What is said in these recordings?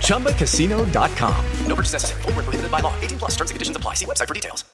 ChumbaCasino.com. No purchase necessary. Full prohibited by law. 18 plus terms and conditions apply. See website for details.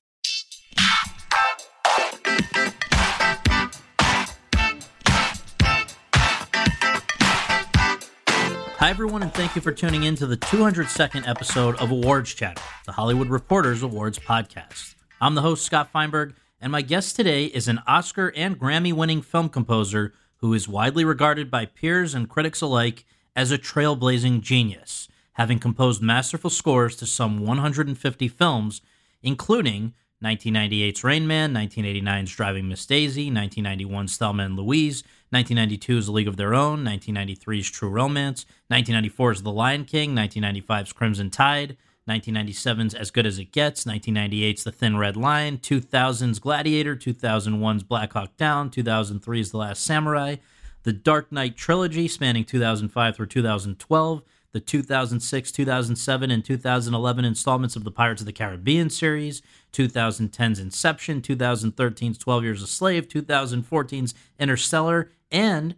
Hi, everyone, and thank you for tuning in to the 202nd episode of Awards Chatter, the Hollywood Reporters Awards podcast. I'm the host, Scott Feinberg, and my guest today is an Oscar and Grammy winning film composer who is widely regarded by peers and critics alike as a trailblazing genius, having composed masterful scores to some 150 films, including 1998's Rain Man, 1989's Driving Miss Daisy, 1991's Thelma and Louise, 1992's A League of Their Own, 1993's True Romance, 1994's The Lion King, 1995's Crimson Tide, 1997's As Good as It Gets, 1998's The Thin Red Line, 2000's Gladiator, 2001's Black Hawk Down, 2003's The Last Samurai, the Dark Knight trilogy spanning 2005 through 2012, the 2006, 2007, and 2011 installments of the Pirates of the Caribbean series, 2010's Inception, 2013's 12 Years a Slave, 2014's Interstellar, and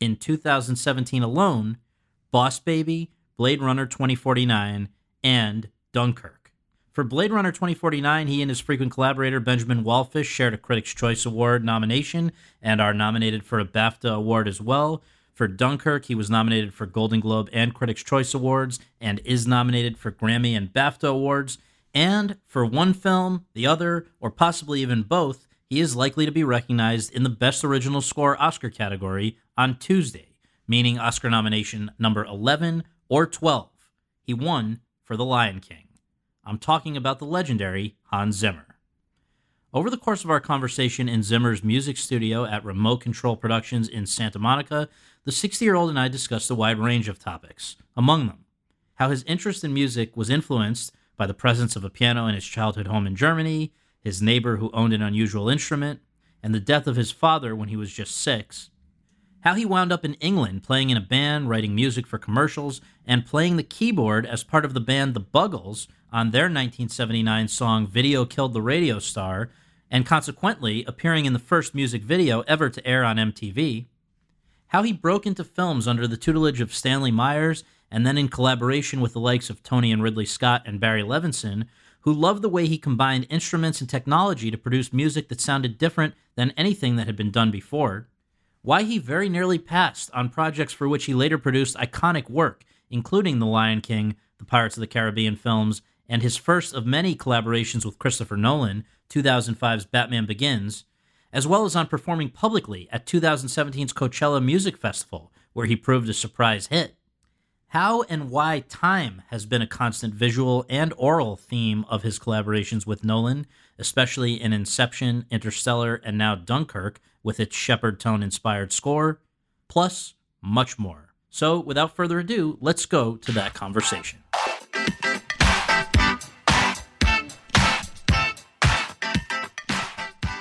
in 2017 alone, Boss Baby, Blade Runner 2049, and Dunkirk. For Blade Runner 2049, he and his frequent collaborator Benjamin Wallfisch shared a Critics' Choice Award nomination and are nominated for a BAFTA award as well. For Dunkirk, he was nominated for Golden Globe and Critics' Choice Awards and is nominated for Grammy and BAFTA Awards. And for one film, the other, or possibly even both, he is likely to be recognized in the Best Original Score Oscar category on Tuesday, meaning Oscar nomination number 11 or 12. He won for The Lion King. I'm talking about the legendary Hans Zimmer. Over the course of our conversation in Zimmer's music studio at Remote Control Productions in Santa Monica, the 60 year old and I discussed a wide range of topics. Among them, how his interest in music was influenced by the presence of a piano in his childhood home in Germany, his neighbor who owned an unusual instrument, and the death of his father when he was just six. How he wound up in England playing in a band, writing music for commercials, and playing the keyboard as part of the band The Buggles on their 1979 song Video Killed the Radio Star, and consequently appearing in the first music video ever to air on MTV. How he broke into films under the tutelage of Stanley Myers and then in collaboration with the likes of Tony and Ridley Scott and Barry Levinson, who loved the way he combined instruments and technology to produce music that sounded different than anything that had been done before. Why he very nearly passed on projects for which he later produced iconic work, including The Lion King, the Pirates of the Caribbean films, and his first of many collaborations with Christopher Nolan, 2005's Batman Begins, as well as on performing publicly at 2017's Coachella Music Festival, where he proved a surprise hit. How and why time has been a constant visual and aural theme of his collaborations with Nolan, especially in Inception, Interstellar, and now Dunkirk with its Shepard tone inspired score, plus much more. So, without further ado, let's go to that conversation.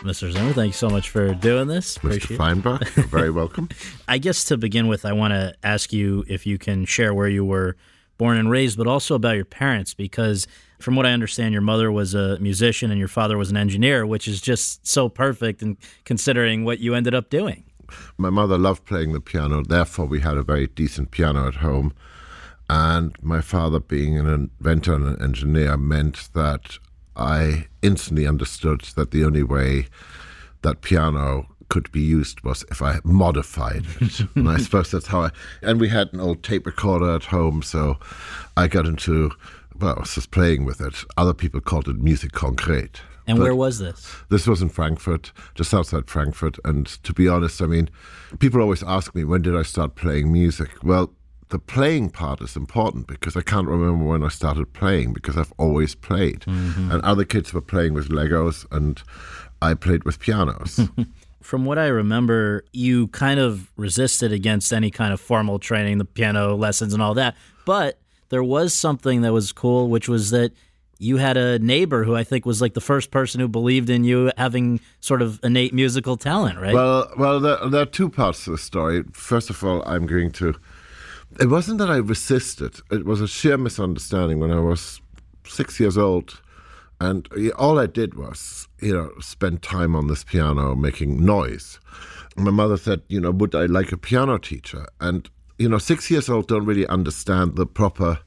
Mr. Zimmer, thank you so much for doing this. Mr. Feinberg, you're very welcome. I guess to begin with, I want to ask you if you can share where you were born and raised, but also about your parents, because from what I understand, your mother was a musician and your father was an engineer, which is just so perfect and considering what you ended up doing. My mother loved playing the piano, therefore, we had a very decent piano at home. And my father, being an inventor and an engineer, meant that I instantly understood that the only way that piano could be used was if I modified it. and I suppose that's how I. And we had an old tape recorder at home, so I got into well, I was just playing with it. Other people called it music concrete. And But where was this? This was in Frankfurt, just outside Frankfurt. And to be honest, I mean, people always ask me, when did I start playing music? Well, the playing part is important because I can't remember when I started playing because I've always played. Mm-hmm. And other kids were playing with Legos and I played with pianos. From what I remember, you kind of resisted against any kind of formal training, the piano lessons and all that. But there was something that was cool, which was that you had a neighbor who I think was like the first person who believed in you having sort of innate musical talent, right? Well, well, there, there are two parts to the story. First of all, I'm going to. It wasn't that I resisted. It was a sheer misunderstanding when I was six years old, and all I did was, you know, spend time on this piano making noise. My mother said, you know, would I like a piano teacher? And you know, six years old don't really understand the proper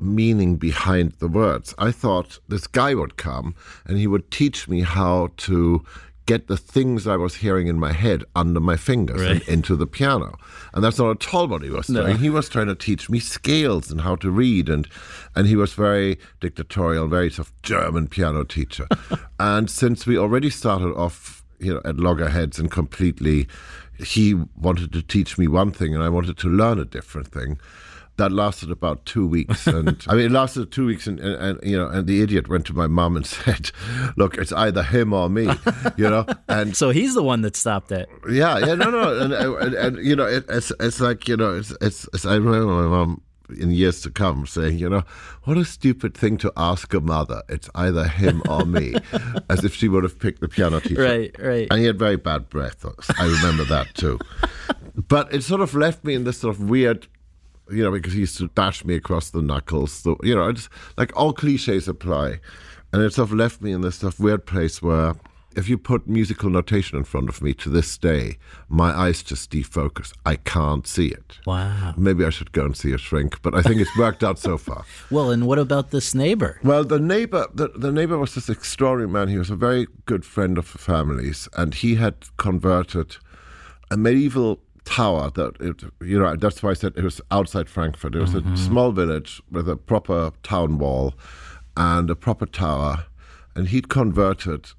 meaning behind the words. I thought this guy would come and he would teach me how to get the things I was hearing in my head under my fingers and into the piano. And that's not at all what he was doing. He was trying to teach me scales and how to read and and he was very dictatorial, very sort of German piano teacher. and since we already started off, you know, at loggerheads and completely he wanted to teach me one thing and I wanted to learn a different thing that lasted about two weeks, and I mean, it lasted two weeks, and, and, and you know, and the idiot went to my mom and said, "Look, it's either him or me," you know, and so he's the one that stopped it. yeah, yeah, no, no, and and, and you know, it, it's it's like you know, it's, it's it's I remember my mom in years to come saying, you know, what a stupid thing to ask a mother. It's either him or me, as if she would have picked the piano teacher. Right, right. And he had very bad breath. I remember that too. But it sort of left me in this sort of weird, you know, because he used to bash me across the knuckles. So, you know, it's like all cliches apply. And it sort of left me in this sort of weird place where if you put musical notation in front of me to this day, my eyes just defocus. I can't see it. Wow. Maybe I should go and see a shrink, but I think it's worked out so far. Well, and what about this neighbor? Well, the neighbor, the, the neighbor was this extraordinary man. He was a very good friend of the families, and he had converted a medieval tower that it, you know that's why I said it was outside Frankfurt. It was a small village with a proper town wall and a proper tower, and he'd converted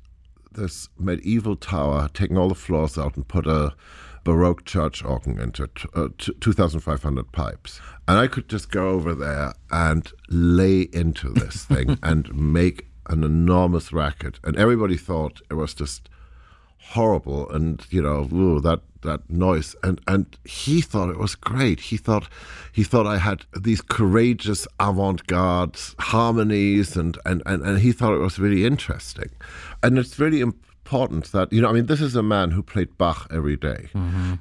this medieval tower, taken all the floors out and put a Baroque church organ into it, uh, t- 2,500 pipes. And I could just go over there and lay into this thing and make an enormous racket. And everybody thought it was just horrible and you know ooh, that that noise. And and he thought it was great. He thought he thought i had these courageous avant-garde harmonies and and and, and he thought it was really interesting. And it's really important that you know i mean this is a man who played bach every day,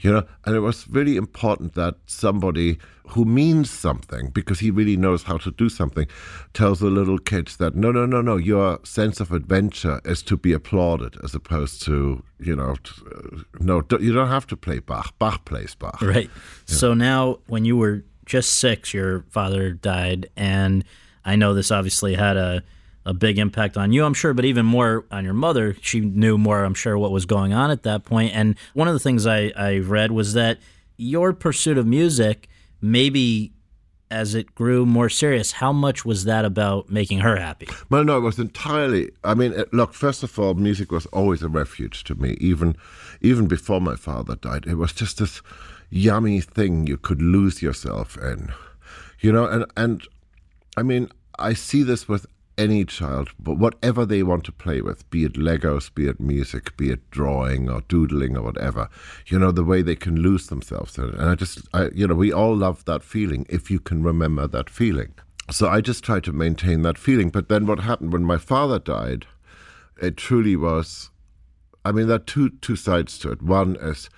you know and it was really important that somebody who means something because he really knows how to do something tells the little kids that no no no no your sense of adventure is to be applauded as opposed to you know t- uh, no d- you don't have to play bach. Bach plays bach. Right. So now, when you were just six, your father died, and I know this obviously had a a big impact on you, I'm sure, but even more on your mother. She knew more, I'm sure, what was going on at that point. And one of the things I, I read was that your pursuit of music, maybe as it grew more serious, how much was that about making her happy? Well, no, it was entirely. I mean, look. First of all, music was always a refuge to me, even even before my father died. It was just this yummy thing you could lose yourself in, you know. And and I mean, I see this with any child, but whatever they want to play with, be it Legos, be it music, be it drawing or doodling or whatever, you know, the way they can lose themselves. And I just, I, you know, we all love that feeling if you can remember that feeling. So I just try to maintain that feeling. But then what happened when my father died, it truly was, I mean, there are two, two sides to it. One is,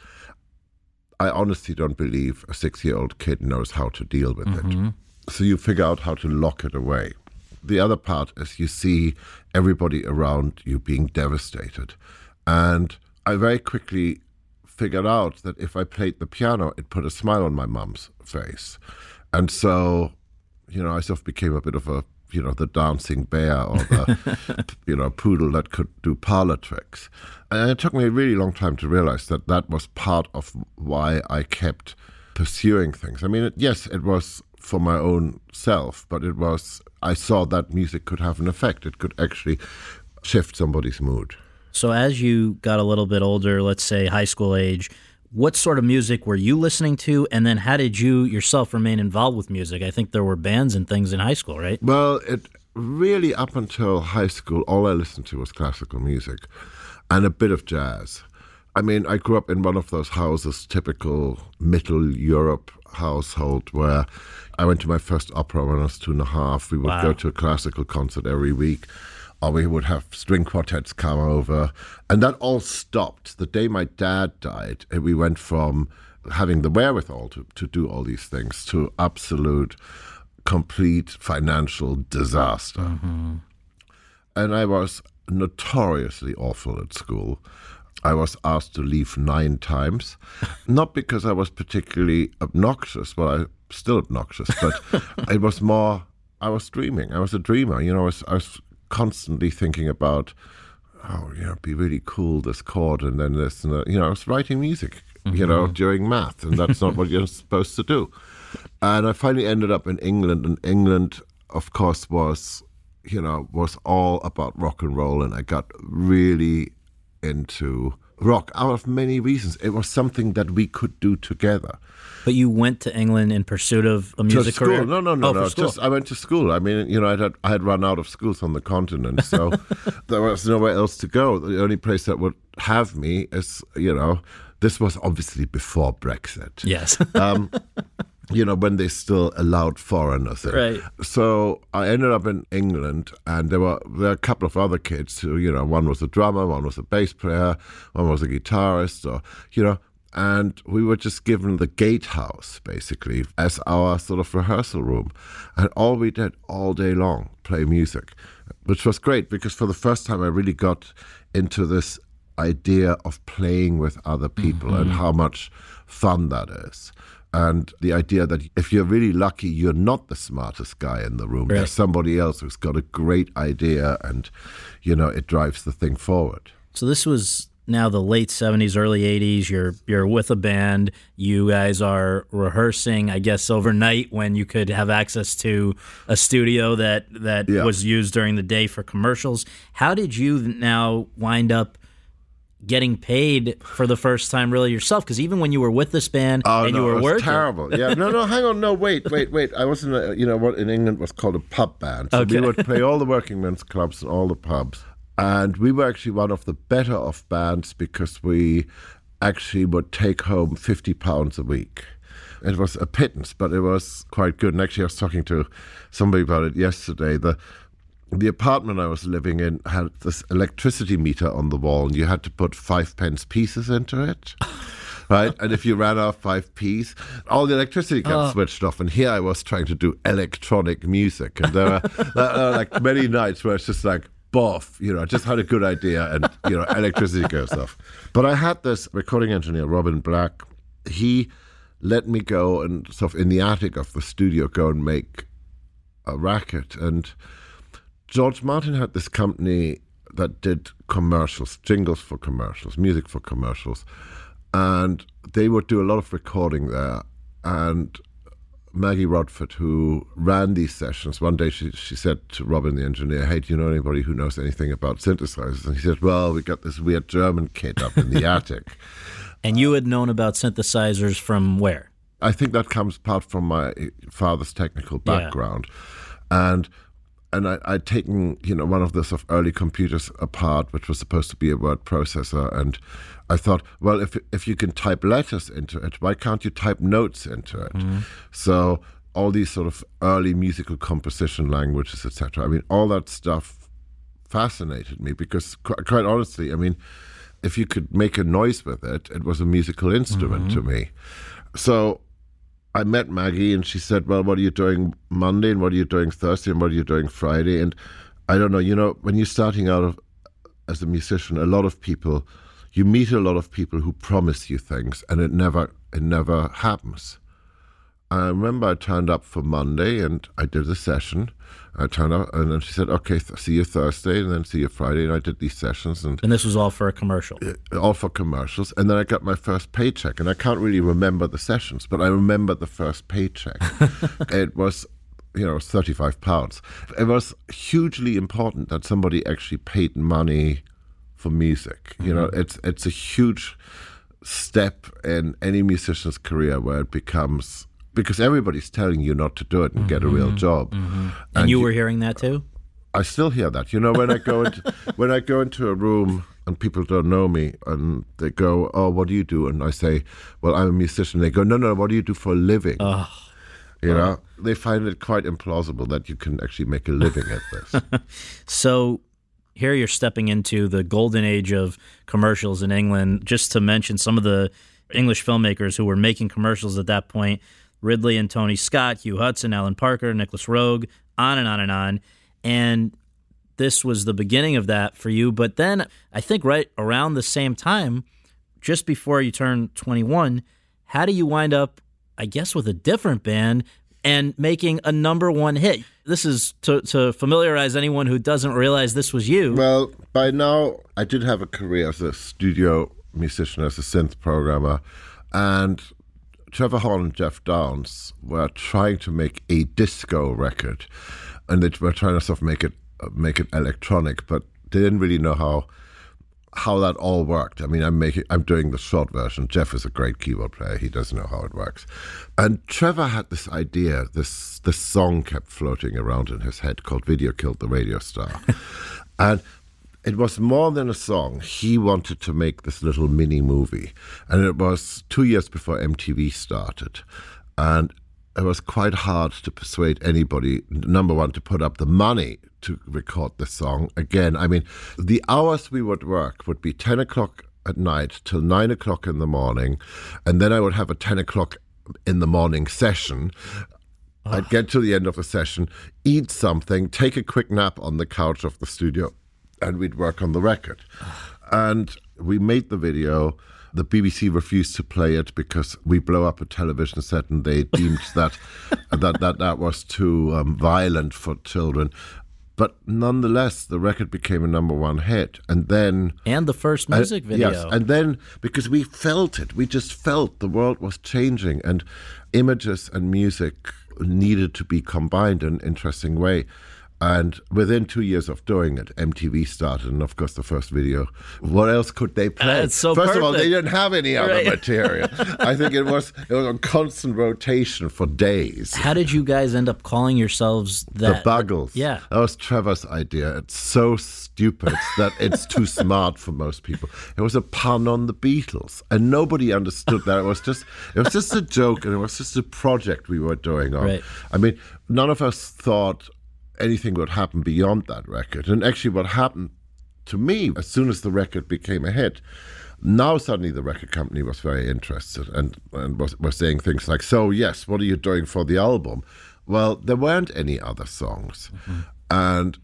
I honestly don't believe a six year old kid knows how to deal with it. Mm-hmm. So you figure out how to lock it away. The other part is you see everybody around you being devastated. And I very quickly figured out that if I played the piano, it put a smile on my mum's face. And so, you know, I sort of became a bit of a, you know, the dancing bear or the, you know, poodle that could do parlor tricks. And it took me a really long time to realize that that was part of why I kept pursuing things. I mean, it, yes, it was for my own self, but it was I saw that music could have an effect. It could actually shift somebody's mood. So, as you got a little bit older, let's say high school age, what sort of music were you listening to? And then how did you yourself remain involved with music? I think there were bands and things in high school, right? Well, it really up until high school, all I listened to was classical music and a bit of jazz. I mean, I grew up in one of those houses, typical Middle Europe household, where I went to my first opera when I was two and a half. We would Wow. go to a classical concert every week, or we would have string quartets come over. And that all stopped the day my dad died. And we went from having the wherewithal to, to do all these things to absolute, complete financial disaster mm-hmm. and I was notoriously awful at school. I was asked to leave nine times, not because I was particularly obnoxious, well, I'm still obnoxious, but it was more, I was dreaming. I was a dreamer. You know, I was, I was constantly thinking about, oh, you know, it'd be really cool, this chord, and then this, and that. You know, I was writing music, you know, mm-hmm. during math, and that's not what you're supposed to do. And I finally ended up in England, and England, of course, was you know, was all about rock and roll, and I got really into rock out of many reasons. It was something that we could do together. But you went to England in pursuit of a music school? career? No, no, no, oh, no. Just I went to school. I mean, you know, I had I had run out of schools on the continent, so there was nowhere else to go. The only place that would have me is, you know, this was obviously before Brexit. yes. um, you know, when they still allowed foreigners in. Right. So I ended up in England, and there were there were a couple of other kids who, you know, one was a drummer, one was a bass player, one was a guitarist, or you know. And we were just given the gatehouse basically as our sort of rehearsal room. And all we did all day long, play music, which was great because for the first time I really got into this idea of playing with other people and mm-hmm. how much fun that is. And the idea that if you're really lucky, you're not the smartest guy in the room. Right. There's somebody else who's got a great idea and, you know, it drives the thing forward. So this was now the late seventies, early eighties. You're you're with a band. You guys are rehearsing, I guess, overnight when you could have access to a studio that that Yeah. was used during the day for commercials. How did you now wind up? Getting paid for the first time, really yourself, because even when you were with this band Oh, and no, you were it was working, terrible. Yeah, no, no, hang on, no, wait, wait, wait. I was in, uh, a, you know, what in England was called a pub band. So Okay. we would play all the working men's clubs and all the pubs, and we were actually one of the better off bands because we actually would take home fifty pounds a week. It was a pittance, but it was quite good. And actually, I was talking to somebody about it yesterday. The the apartment I was living in had this electricity meter on the wall, and you had to put five pence pieces into it. Right, and if you ran out of five p's, all the electricity got oh. switched off. And here I was trying to do electronic music, and there were, there were like many nights where it's just like, boff, you know, I just had a good idea, and you know, electricity goes off. But I had this recording engineer, Robin Black. He let me go and sort of in the attic of the studio go and make a racket and George Martin had this company that did commercials, jingles for commercials, music for commercials, and they would do a lot of recording there. And Maggie Rodford, who ran these sessions, one day she, she said to Robin, the engineer, Hey, do you know anybody who knows anything about synthesizers? And he said, Well, we got this weird German kid up in the attic. and you had known about synthesizers from where? I think that comes part from my father's technical Yeah. background, and and I, I'd taken you know one of the sort of early computers apart, which was supposed to be a word processor, and I thought, well, if if you can type letters into it, why can't you type notes into it? Mm-hmm. So all these sort of early musical composition languages, etc. I mean, all that stuff fascinated me because, qu- quite honestly, I mean, if you could make a noise with it, it was a musical instrument mm-hmm. to me. So I met Maggie and she said, Well, what are you doing Monday and what are you doing Thursday and what are you doing Friday? And I don't know, you know, when you're starting out of, as a musician, a lot of people, you meet a lot of people who promise you things and it never, it never happens. I remember I turned up for Monday and I did a session. I turned up and then she said, "Okay, th- see you Thursday, and then see you Friday." And I did these sessions and And this was all for a commercial. all for commercials. And then I got my first paycheck, and I can't really remember the sessions, but I remember the first paycheck. it was, you know, thirty-five pounds. It was hugely important that somebody actually paid money for music. You know, mm-hmm. it's it's a huge step in any musician's career where it becomes because everybody's telling you not to do it and get a real mm-hmm. job. Mm-hmm. And, you were hearing that too? I still hear that. You know, when I go into when I go into a room and people don't know me and they go, "Oh, what do you do?" and I say, "Well, I'm a musician." They go, "No, no, what do you do for a living?" You know, they find it quite implausible that you can actually make a living at this. So here you're stepping into the golden age of commercials in England. Just to mention some of the English filmmakers who were making commercials at that point Ridley and Tony Scott, Hugh Hudson, Alan Parker, Nicolas Roeg, on and on and on. And this was the beginning of that for you. But then I think right around the same time, just before you turn 21, how do you wind up, I guess, with a different band and making a number one hit? This is to, to familiarize anyone who doesn't realize this was you. well, by now, I did have a career as a studio musician, as a synth programmer, and Trevor Horn and Geoff Downes were trying to make a disco record, and they were trying to sort of make it make it electronic, but they didn't really know how how that all worked. I mean, I'm making, I'm doing the short version. Jeff is a great keyboard player. He doesn't know how it works. And Trevor had this idea. This this song kept floating around in his head called "Video Killed the Radio Star," and it was more than a song. He wanted to make this little mini movie, and it was two years before MTV started, and it was quite hard to persuade anybody, number one, to put up the money to record the song. Again, I mean, the hours we would work would be 10 o'clock at night till 9 o'clock in the morning, and then I would have a 10 o'clock in the morning session. I'd get to the end of the session, eat something, take a quick nap on the couch of the studio, and we'd work on the record. And we made the video. The BBC refused to play it because we blow up a television set, and they deemed that that that that was too um, violent for children. But nonetheless, the record became a number one hit, and then and the first uh, music video. Yes, and then because we felt it, we just felt the world was changing, and images and music needed to be combined in an interesting way. And within two years of doing it, MTV started, and of course, the first video. What else could they play? Uh, so First of all, they didn't have any other Right. material. I think it was it was on constant rotation for days. How did you guys end up calling yourselves that? the Buggles. Yeah. That was Trevor's idea. It's so stupid that it's too smart for most people. It was a pun on the Beatles. And nobody understood that. It was just it was just a joke and it was just a project we were doing on. Right. I mean, none of us thought anything would happen beyond that record. And actually what happened to me as soon as the record became a hit now suddenly the record company was very interested and, and was, was saying things like so yes what are you doing for the album well there weren't any other songs mm-hmm. and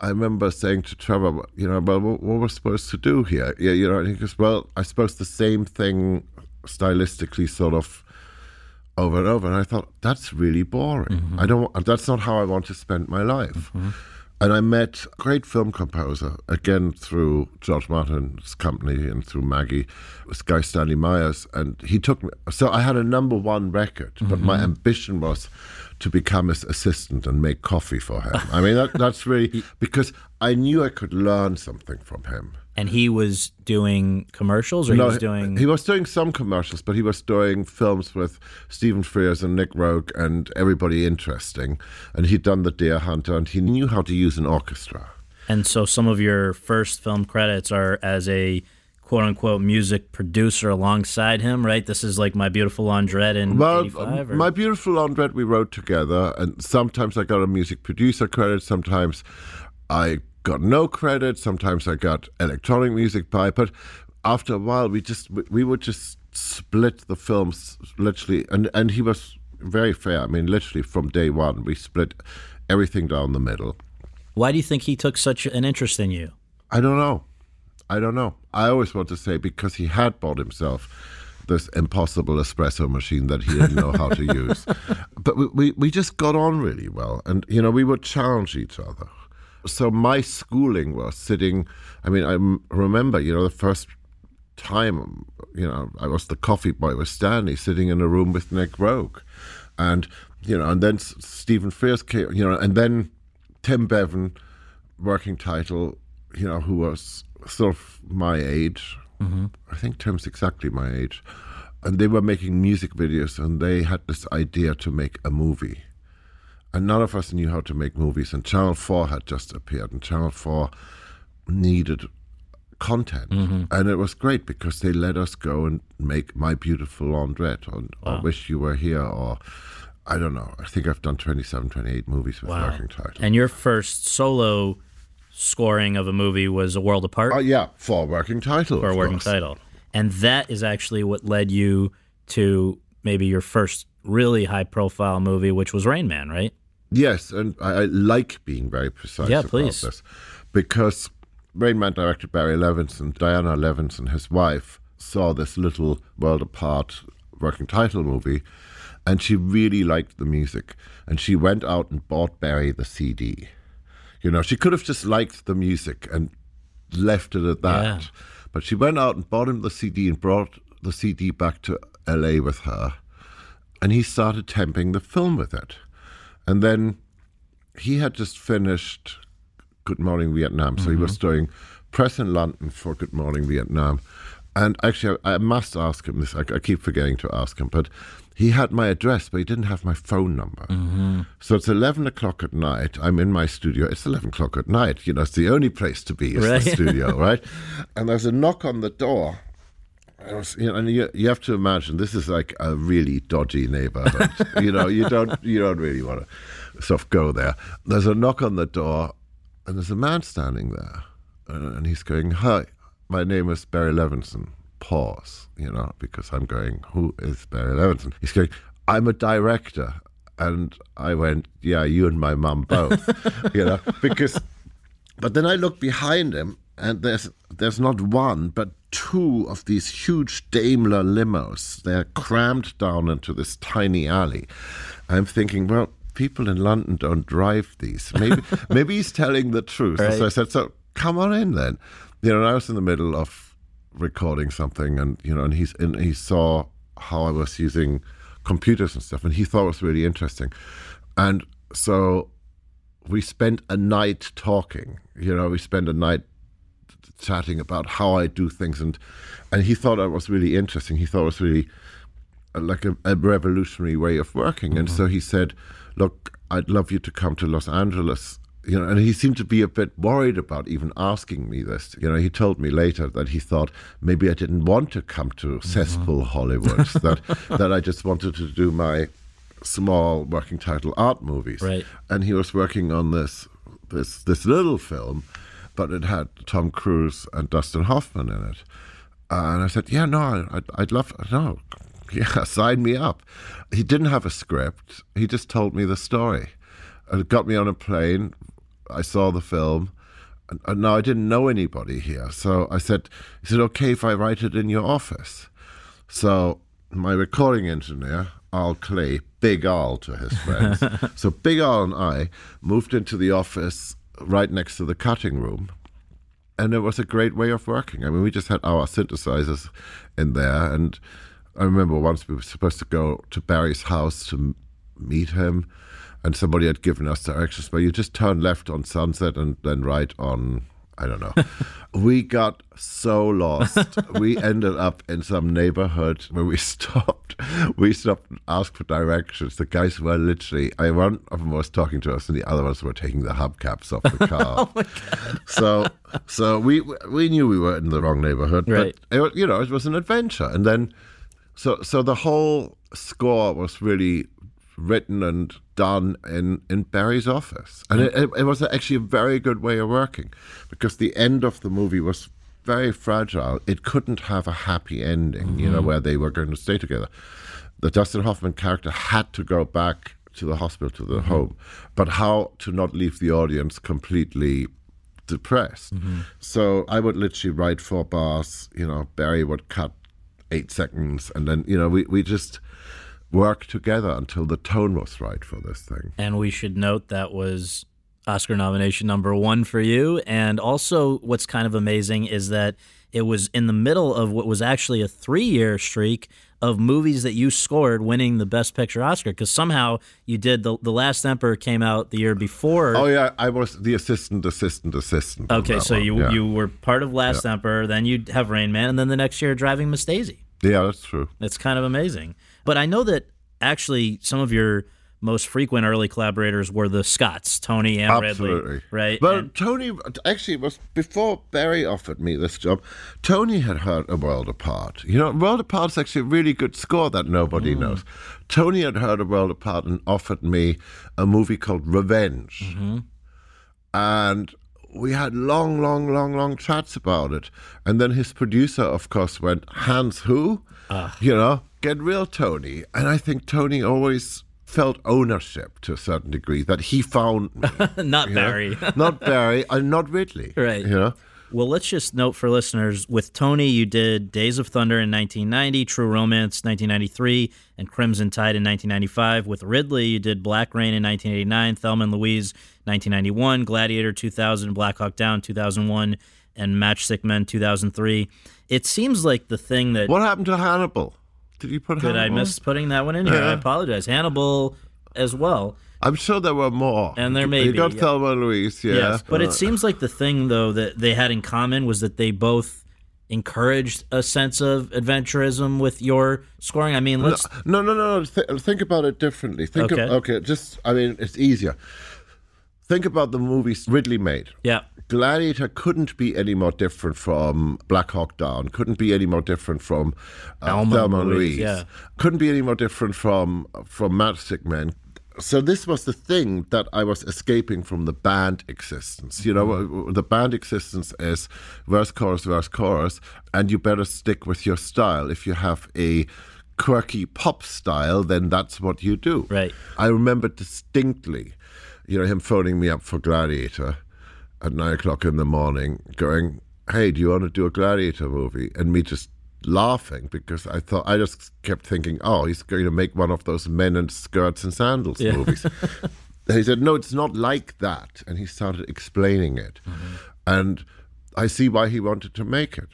I remember saying to Trevor, you know, well, what, what we're supposed to do here? Yeah, you know, and he goes, well, I suppose the same thing stylistically, sort of over and over. And I thought that's really boring. Mm-hmm. I don't. That's not how I want to spend my life. Mm-hmm. And I met a great film composer again through George Martin's company and through Maggie, this guy Stanley Myers, and he took me. So I had a number one record, but my mm-hmm. ambition was to become his assistant and make coffee for him. I mean, that, that's really because I knew I could learn something from him. And he was doing commercials, or he was doing. he was doing some commercials, but he was doing films with Stephen Frears and Nick Roeg and everybody interesting. And he'd done The Deer Hunter, and he knew how to use an orchestra. and so some of your first film credits are as a quote unquote music producer alongside him, right? This is like My Beautiful Laundrette in Well, 85. Or? Um, my beautiful Laundrette we wrote together, and sometimes I got a music producer credit. Sometimes I got no credit. Sometimes I got electronic music by. But after a while, we just we, would just split the films literally, and and he was very fair. I mean, literally from day one, we split everything down the middle. Why do you think he took such an interest in you? I don't know. I don't know. I always want to say because he had bought himself this impossible espresso machine that he didn't know how to use. But we, we, we just got on really well. And, you know, we would challenge each other. So my schooling was sitting, I mean, I m- remember, you know, the first time, you know, I was the coffee boy with Stanley sitting in a room with Nick Roeg. And, you know, and then S- Stephen Frears came, you know, and then Tim Bevan, working title, you know, who was sort of my age. Mm-hmm. I think Tim's exactly my age. And they were making music videos and they had this idea to make a movie. And none of us knew how to make movies. And Channel 4 had just appeared, and Channel 4 needed content. Mm-hmm. And it was great because they let us go and make My Beautiful Laundrette or, or Wish You Were Here or. I don't know. I think I've done 27, 28 movies with Wow. working title. And your first solo scoring of a movie was A World Apart Oh, yeah, for a working title. for a working course. title. And that is actually what led you to maybe your first really high profile movie, which was Rain Man, right? Yes, and I, I like being very precise Yeah, about please. this because Rain Man director Barry Levinson, Diana Levinson, his wife, saw this little world apart working title movie, and she really liked the music, and she went out and bought Barry the CD. You know, she could have just liked the music and left it at that. Yeah. But she went out and bought him the CD and brought the CD back to LA with her. And he started temping the film with it. And then he had just finished Good Morning Vietnam. So he was mm-hmm. doing press in London for Good Morning Vietnam. And actually, I, I must ask him this. I, I keep forgetting to ask him, but he had my address, but he didn't have my phone number. Mm-hmm. So it's 11 o'clock at night. I'm in my studio. It's 11 o'clock at night. You know, it's the only place to be is Right. the studio, right? And there's a knock on the door. You know, and you, you have to imagine this is like a really dodgy neighborhood. you know, you don't you don't really want to sort of go there. There's a knock on the door, and there's a man standing there, and, and he's going, "Hi, my name is Barry Levinson." Pause, you know, because I'm going, "Who is Barry Levinson?" He's going, "I'm a director," and I went, "Yeah, you and my mum both," you know, because but then I look behind him, and there's there's not one but two of these huge Daimler limos. They're crammed down into this tiny alley. I'm thinking, well, people in London don't drive these. Maybe maybe he's telling the truth. So I said, so come on in then. You know, and I was in the middle of recording something, and you know, and he's and he saw how I was using computers and stuff, and he thought it was really interesting, and so we spent a night talking. You know, we spent a night chatting about how I do things, and and he thought that was really interesting. He thought it was really uh, like a, a revolutionary way of working, and so he said, "Look, I'd love you to come to Los Angeles." You know, and he seemed to be a bit worried about even asking me this. You know, he told me later that he thought maybe I didn't want to come to cesspool Hollywood, that that I just wanted to do my small working title art movies. Right. And he was working on this this this little film, but it had Tom Cruise and Dustin Hoffman in it. and I said, "Yeah, no, I'd, I'd love no, yeah, sign me up." He didn't have a script. He just told me the story, and it got me on a plane. I saw the film. And, and now I didn't know anybody here, so I said, "Is it okay if I write it in your office?" So my recording engineer, Al Clay, Big Al to his friends. so Big Al and I moved into the office right next to the cutting room. And it was a great way of working. I mean, we just had our synthesizers in there. And I remember once we were supposed to go to Barry's house to meet him. And somebody had given us directions, but you just turn left on Sunset and then right on I don't know. we got so lost. we ended up in some neighborhood where we stopped. We stopped and asked for directions. The guys were literally, I one of them was talking to us, and the other ones were taking the hubcaps off the oh car. oh my god! So, so we we knew we were in the wrong neighborhood, Right. but it, you know it was an adventure. And then, so so the whole score was really written and done in, in Barry's office. And it, it, it was actually a very good way of working because the end of the movie was very fragile. It couldn't have a happy ending, you know, mm-hmm. where they were going to stay together. The Dustin Hoffman character had to go back to the hospital, to the mm-hmm. home, but how to not leave the audience completely depressed. Mm-hmm. So I would literally write four bars, you know, Barry would cut eight seconds, and then you know we we just worked together until the tone was right for this thing. And we should note that was Oscar nomination number one for you. And also, what's kind of amazing is that it was in the middle of what was actually a three year streak of movies that you scored winning the Best Picture Oscar because somehow you did. The, the Last Emperor came out the year before. Oh, yeah. I was the assistant, assistant, assistant. Okay, so one, you yeah. you were part of Last Emperor, then you'd have Rain Man, and then the next year driving Miss Daisy. Yeah, that's true. It's kind of amazing. But I know that actually some of your most frequent early collaborators were the Scotts, Tony and Absolutely. Ridley, right? Well, And- Tony actually it was before Barry offered me this job. Tony had heard A World Apart. You know, World Apart" is actually a really good score that nobody Mm. knows. Tony had heard A World Apart and offered me a movie called Revenge, Mm-hmm. and we had long, long, long, long chats about it. And then his producer, of course, went, "Hans, who? Ah. You know, get real, Tony." And I think Tony always felt ownership to a certain degree that he found me. not? Barry. not Barry, and not Ridley. Right. You know? Well, let's just note for listeners with Tony, you did Days of Thunder in 1990, True Romance 1993, and Crimson Tide in 1995. With Ridley, you did Black Rain in 1989, Thelma and Louise 1991, Gladiator 2000, Black Hawk Down 2001, and Matchstick Men 2003. It seems like the thing that What happened to Hannibal? Did you put did I miss putting that one in here? I apologize. Hannibal as well. I'm sure there were more. And there may you be, got yeah. Thelma and Louise, yeah. Yes, but Uh, it seems like the thing though that they had in common was that they both encouraged a sense of adventurism with your scoring. I mean, let's No, no, no. no. Th- think about it differently. Think Okay. of okay. Just, I mean, it's easier. Think about the movies Ridley made. yeah, Gladiator couldn't be any more different from Black Hawk Down. Couldn't be any more different from uh, Thelma Thelma, and and Louise, yeah. Couldn't be any more different from from Matchstick Men. So this was the thing that I was escaping from the band existence. You know, Mm-hmm. uh, the band existence is verse, chorus, verse, chorus, and you better stick with your style. If you have a quirky pop style, then that's what you do. Right. I remember distinctly, you know, him phoning me up for Gladiator at nine o'clock in the morning, going, "Hey, do you want to do a Gladiator movie?" And me just laughing because I thought I just kept thinking, "Oh, he's going to make one of those men in skirts and sandals movies." and he said, "No, it's not like that," and he started explaining it, and I see why he wanted to make it.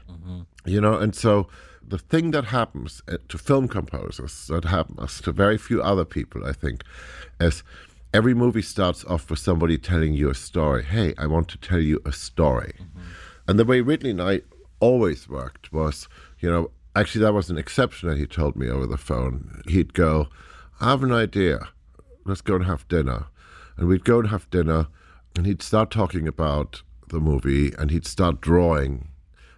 You know, and so the thing that happens uh, to film composers that happens to very few other people, I think, is every movie starts off with somebody telling you a story. Hey, I want to tell you a story. Mm-hmm. And the way Ridley and I always worked was, you know, actually that was an exception that he told me over the phone. He'd go, I have an idea. Let's go and have dinner. And we'd go and have dinner, and he'd start talking about the movie, and he'd start drawing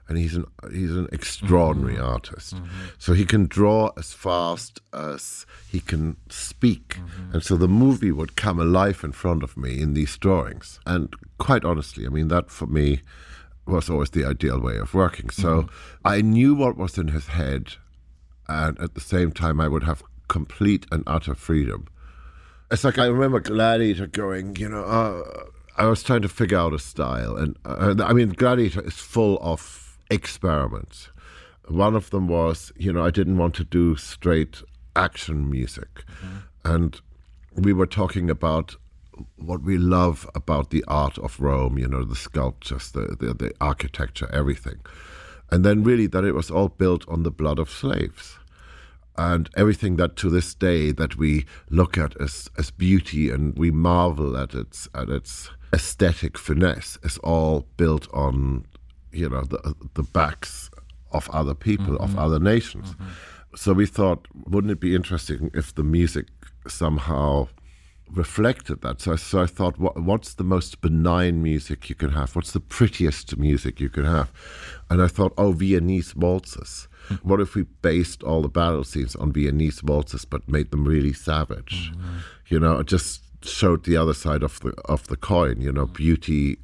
and he's an he's an extraordinary artist. So he can draw as fast as he can speak, and so the movie would come alive in front of me in these drawings. And quite honestly, I mean that for me was always the ideal way of working. So I knew what was in his head, and at the same time, I would have complete and utter freedom. It's like I remember Gladiator going, you know, uh, I was trying to figure out a style, and uh, I mean, Gladiator is full of experiments. One of them was, you know, I didn't want to do straight action music, mm-hmm. and we were talking about what we love about the art of Rome, you know, the sculptures, the, the, the architecture, everything. And then really that it was all built on the blood of slaves and everything that to this day that we look at as, as beauty and we marvel at its at its aesthetic finesse is all built on you know the the backs of other people of mm-hmm. other nations. Mm-hmm. So we thought wouldn't it be interesting if the music somehow reflected that? So, so I thought what, what's the most benign music you can have? What's the prettiest music you can have? And I thought oh Viennese waltzes. Mm-hmm. What if we based all the battle scenes on Viennese waltzes, but made them really savage? You know, it just showed the other side of the of the coin. You know, beauty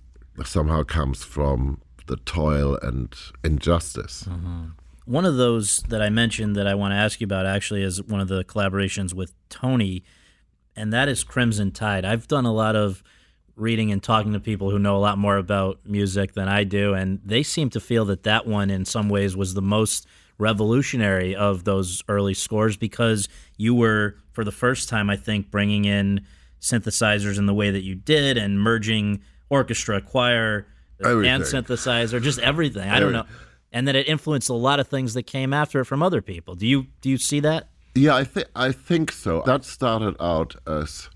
somehow comes from the toil and injustice. Mm-hmm. one of those that I mentioned that I want to ask you about actually is one of the collaborations with Tony, and that is Crimson Tide. I've done a lot of reading and talking to people who know a lot more about music than I do, and they seem to feel that that one, in some ways, was the most revolutionary of those early scores because you were, for the first time, I think, bringing in synthesizers in the way that you did and merging orchestra, choir, Everything. and synthesizer, just everything. I don't know. And that it influenced a lot of things that came after it from other people. Do you do you see that? Yeah, I think I think so. That started out as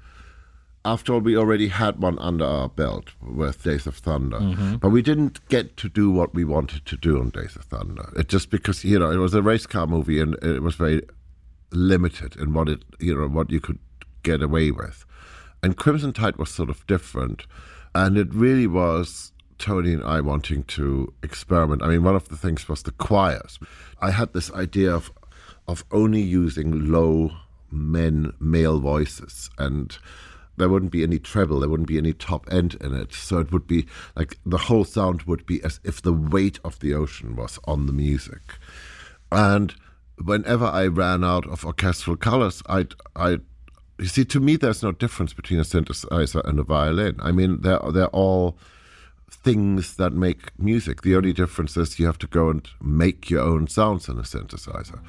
after all, we already had one under our belt with Days of Thunder, mm-hmm. but we didn't get to do what we wanted to do on Days of Thunder. It just because you know it was a race car movie and it was very limited in what it you know what you could get away with, and Crimson Tide was sort of different, and it really was Tony and I wanting to experiment. I mean, one of the things was the choirs. I had this idea of of only using low men male voices and there wouldn't be any treble there wouldn't be any top end in it so it would be like the whole sound would be as if the weight of the ocean was on the music and whenever i ran out of orchestral colors i i you see to me there's no difference between a synthesizer and a violin i mean they're they're all things that make music the only difference is you have to go and make your own sounds in a synthesizer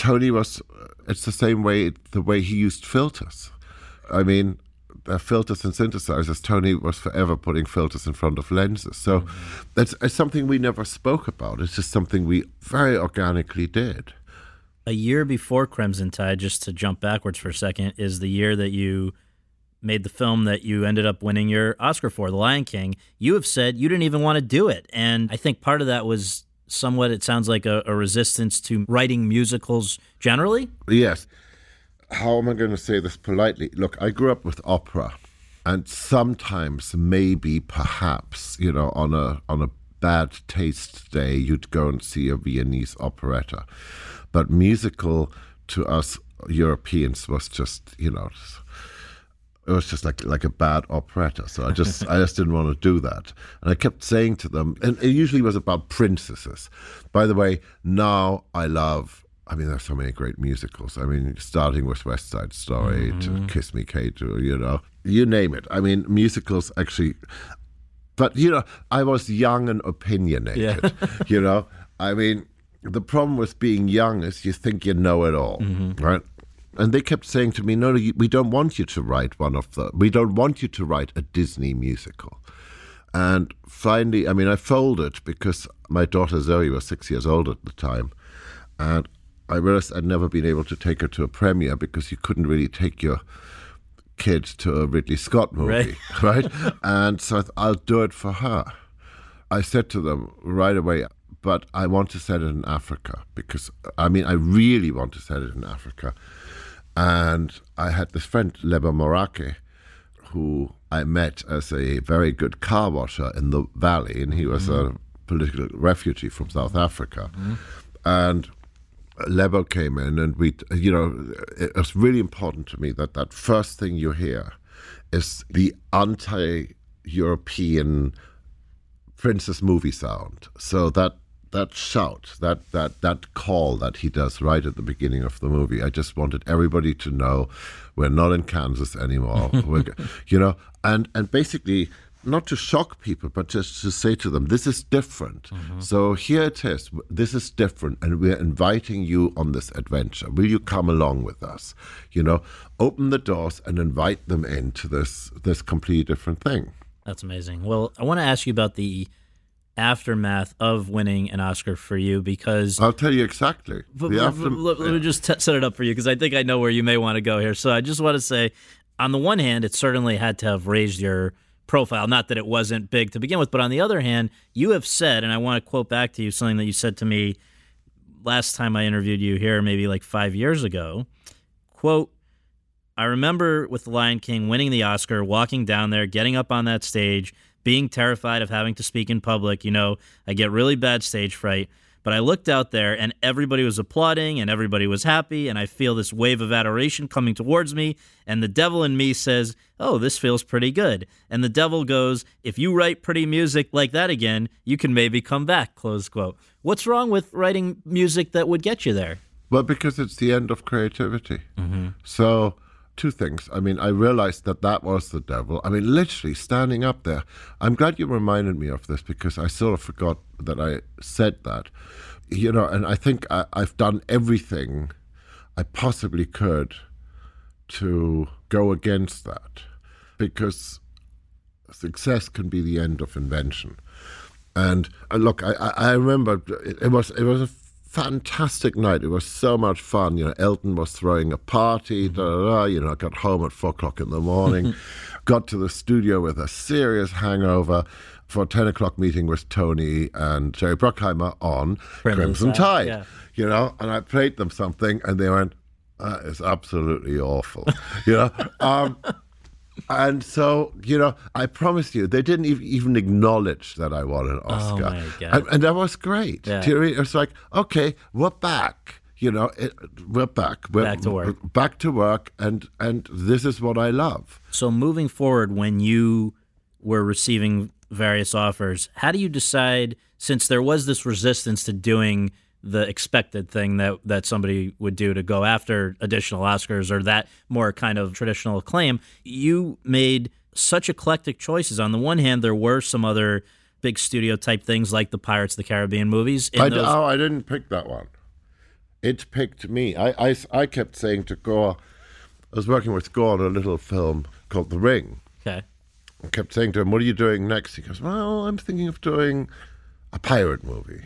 Tony was, it's the same way, the way he used filters. I mean, uh, filters and synthesizers, Tony was forever putting filters in front of lenses. So that's it's something we never spoke about. It's just something we very organically did. A year before Crimson Tide, just to jump backwards for a second, is the year that you made the film that you ended up winning your Oscar for, The Lion King. You have said you didn't even want to do it. And I think part of that was somewhat, it sounds like a, a resistance to writing musicals generally. Yes. How am I going to say this politely? Look, I grew up with opera, and sometimes, maybe, perhaps, you know, on a on a bad taste day, you'd go and see a Viennese operetta. But musical to us Europeans was just, you know, it was just like like a bad operetta. So I just I just didn't want to do that. And I kept saying to them, and it usually was about princesses. By the way, now I love. I mean, there's so many great musicals. I mean, starting with West Side Story to mm-hmm. Kiss Me Kate, to you know, you name it. I mean, musicals actually. But you know, I was young and opinionated. you know, I mean, the problem with being young is you think you know it all, mm-hmm. right? And they kept saying to me, "No, no, we don't want you to write one of the. We don't want you to write a Disney musical." And finally, I mean, I folded because my daughter Zoe was six years old at the time, and I realized I'd never been able to take her to a premiere because you couldn't really take your kid to a Ridley Scott movie, right? and so I th- I'll do it for her. I said to them right away, but I want to set it in Africa because I mean, I really want to set it in Africa. And I had this friend, Lebo Morake, who I met as a very good car washer in the valley, and he was a mm-hmm. political refugee from South Africa. Mm-hmm. And Lebo came in, and we, you know, it was really important to me that that first thing you hear is the anti-European princess movie sound. So that that shout, that that that call that he does right at the beginning of the movie, I just wanted everybody to know we're not in Kansas anymore. you know, and and basically not to shock people, but just to say to them, this is different. Mm-hmm. So here it is. This is different, and we're inviting you on this adventure. Will you come along with us? You know, open the doors and invite them into this this completely different thing. That's amazing. Well, I want to ask you about the aftermath of winning an Oscar for you because I'll tell you exactly. But, The but- after- but let, let me just t- set it up for you because I think I know where you may want to go here. So I just want to say, on the one hand, it certainly had to have raised your profile. Not that it wasn't big to begin with, but on the other hand, you have said, and I want to quote back to you something that you said to me last time I interviewed you here, maybe like five years ago. Quote, I remember with The Lion King winning the Oscar, walking down there, getting up on that stage, being terrified of having to speak in public. You know, I get really bad stage fright. But I looked out there and everybody was applauding and everybody was happy. And I feel this wave of adoration coming towards me. And the devil in me says, Oh, this feels pretty good. And the devil goes, If you write pretty music like that again, you can maybe come back. Close quote. What's wrong with writing music that would get you there? Well, because it's the end of creativity. Mm-hmm. So, two things. I mean, I realized that that was the devil. I mean, literally standing up there. I'm glad you reminded me of this because I sort of forgot that I said that. you know, and I think I, I've done everything I possibly could to go against that because success can be the end of invention. And uh, look, I, I remember it was it was a fantastic night. It was so much fun. You know, Elton was throwing a party. Da, da, da. You know, I got home at four o'clock in the morning, got to the studio with a serious hangover for a ten o'clock meeting with Tony and Jerry Bruckheimer on Crimson Tide. yeah. You know, and I played them something, and they went, "That is absolutely awful." you know. Um, and so, you know, I promise you, they didn't even acknowledge that I won an Oscar. Oh, my God. And, and that was great. Yeah. Know, It's like, okay, we're back. You know, it, we're back. We're Back to work. Back to work, and and this is what I love. So moving forward, when you were receiving various offers, how do you decide? Since there was this resistance to doing the expected thing that that somebody would do to go after additional Oscars or that more kind of traditional acclaim, you made such eclectic choices. On the one hand, there were some other big studio type things like the Pirates of the Caribbean movies. I, d- those- oh, I didn't pick that one. It picked me. I, I, I kept saying to Gore, I was working with Gore on a little film called The Ring. okay. I kept saying to him, "What are you doing next?" He goes, "Well, I'm thinking of doing a pirate movie."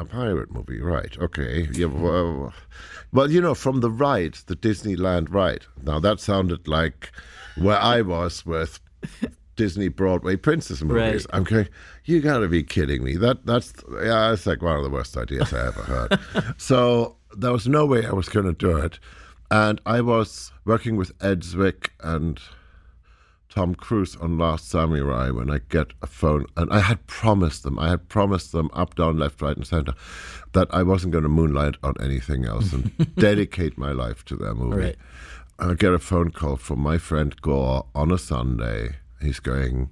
A pirate movie, right? Okay. Yeah. Well, well, you know, from the ride, the Disneyland ride. Now that sounded like where I was with Disney Broadway princess movies. Right. I'm going. You got to be kidding me. That that's yeah. That's like one of the worst ideas I ever heard. so there was no way I was going to do it, and I was working with Ed Zwick and Tom Cruise on Last Samurai when I get a phone, and I had promised them, I had promised them up, down, left, right, and center that I wasn't going to moonlight on anything else and dedicate my life to their movie. Right. I get a phone call from my friend Gore on a Sunday. He's going,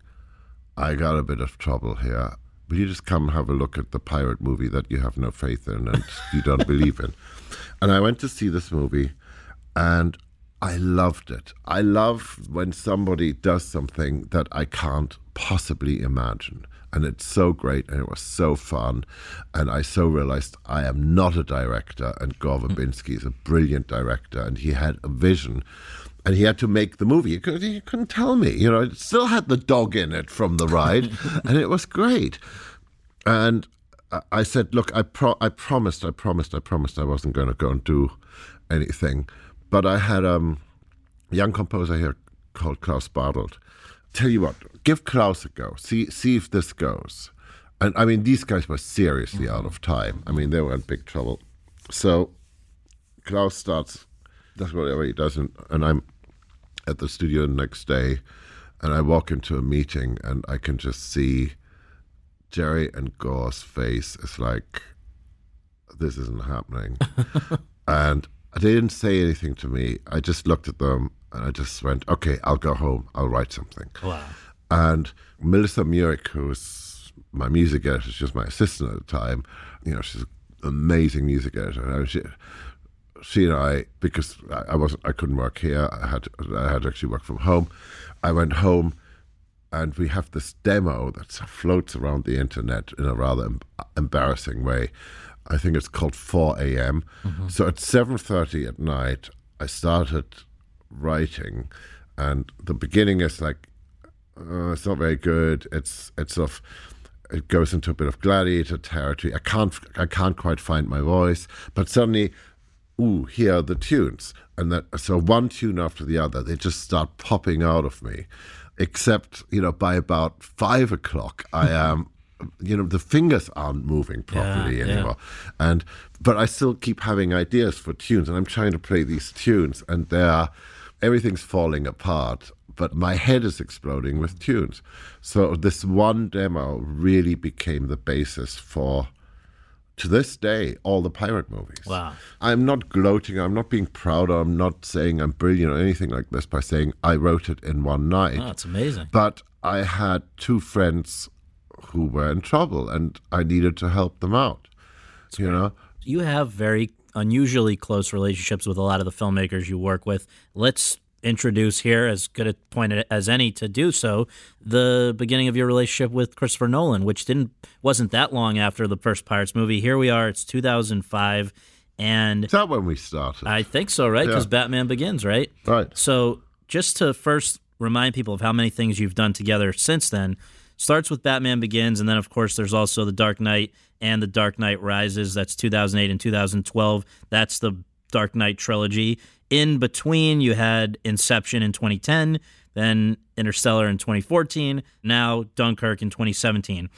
I got a bit of trouble here. Will you just come have a look at the pirate movie that you have no faith in and you don't believe in? And I went to see this movie and I loved it. I love when somebody does something that I can't possibly imagine. And it's so great and it was so fun. And I so realized I am not a director and Gore mm. Verbinski is a brilliant director and he had a vision and he had to make the movie. He, could, he couldn't tell me, you know, it still had the dog in it from the ride and it was great. And I- I said, look, I, pro- I promised, I promised, I promised I wasn't going to go and do anything. But I had um, a young composer here called Klaus Badelt. Tell you what, give Klaus a go. See, see if this goes. And I mean, these guys were seriously out of time. I mean, they were in big trouble. So Klaus starts, does whatever he does, and, and I'm at the studio the next day, and I walk into a meeting, and I can just see Jerry and Gore's face is like, this isn't happening. and they didn't say anything to me. I just looked at them and I just went, okay, I'll go home. I'll write something. Wow. And Melissa Muik, who's my music editor, she was my assistant at the time. You know, she's an amazing music editor. And she, she and I, because I wasn't, I couldn't work here. I had, I had to actually work from home. I went home, and we have this demo that floats around the internet in a rather em- embarrassing way. I think it's called 4 a.m. So at 7:30 at night, I started writing, and the beginning is like uh, it's not very good. It's it's sort of it goes into a bit of gladiator territory. I can't I can't quite find my voice, but suddenly, ooh, here are the tunes, and that so one tune after the other, they just start popping out of me. Except you know, by about five o'clock, I am. You know the fingers aren't moving properly Yeah, yeah. anymore, and but I still keep having ideas for tunes, and I'm trying to play these tunes, and they are everything's falling apart, but my head is exploding with tunes. So this one demo really became the basis for, to this day, all the pirate movies. Wow. I'm not gloating, I'm not being proud, I'm not saying I'm brilliant or anything like this by saying I wrote it in one night. Oh, that's amazing. But I had two friends who were in trouble and I needed to help them out. you know? you have very unusually close relationships with a lot of the filmmakers you work with. Let's introduce here, as good a point as any to do so, the beginning of your relationship with Christopher Nolan, which didn't wasn't that long after the first Pirates movie. Here we are; it's 2005, and Is that when we started? I think so, right? Because Yeah. Batman Begins, right? Right. So just to first remind people of how many things you've done together since then, starts with Batman Begins, and then of course there's also The Dark Knight and The Dark Knight Rises. That's 2008 and 2012. That's the Dark Knight trilogy. In between, you had Inception in 2010, then Interstellar in 2014, now Dunkirk in 2017.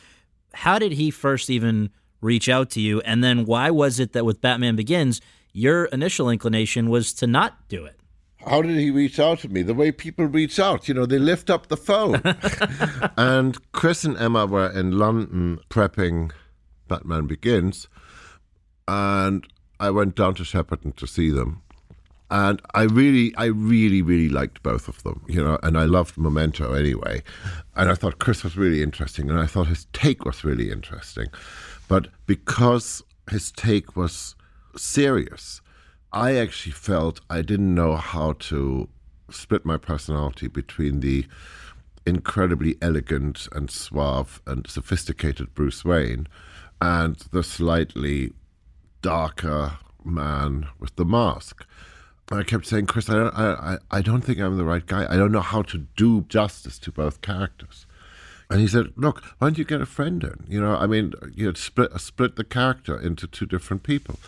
How did he first even reach out to you? And then why was it that with Batman Begins, your initial inclination was to not do it? How did he reach out to me? The way people reach out, you know, they lift up the phone. and Chris and Emma were in London prepping Batman Begins, and I went down to Shepperton to see them. And I really, I really, really liked both of them, you know, and I loved Memento anyway. And I thought Chris was really interesting, and I thought his take was really interesting. But because his take was serious, I actually felt I didn't know how to split my personality between the incredibly elegant and suave and sophisticated Bruce Wayne and the slightly darker man with the mask. I kept saying, Chris, I don't, I, I, don't think I'm the right guy. I don't know how to do justice to both characters. And he said, "Look, why don't you get a friend in? You know, I mean, you know, split split the character into two different people."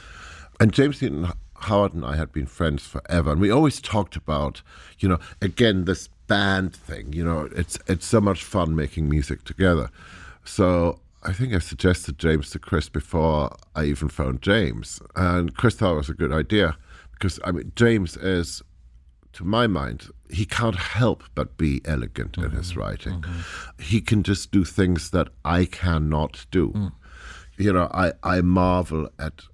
And James Newton Howard and I had been friends forever, and we always talked about, you know, again this band thing. You know, it's it's so much fun making music together. So I think I suggested James to Chris before I even phoned James, and Chris thought it was a good idea because I mean James is to my mind, he can't help but be elegant in his mm-hmm. writing. Mm-hmm. He can just do things that I cannot do. Mm. You know, I, I marvel at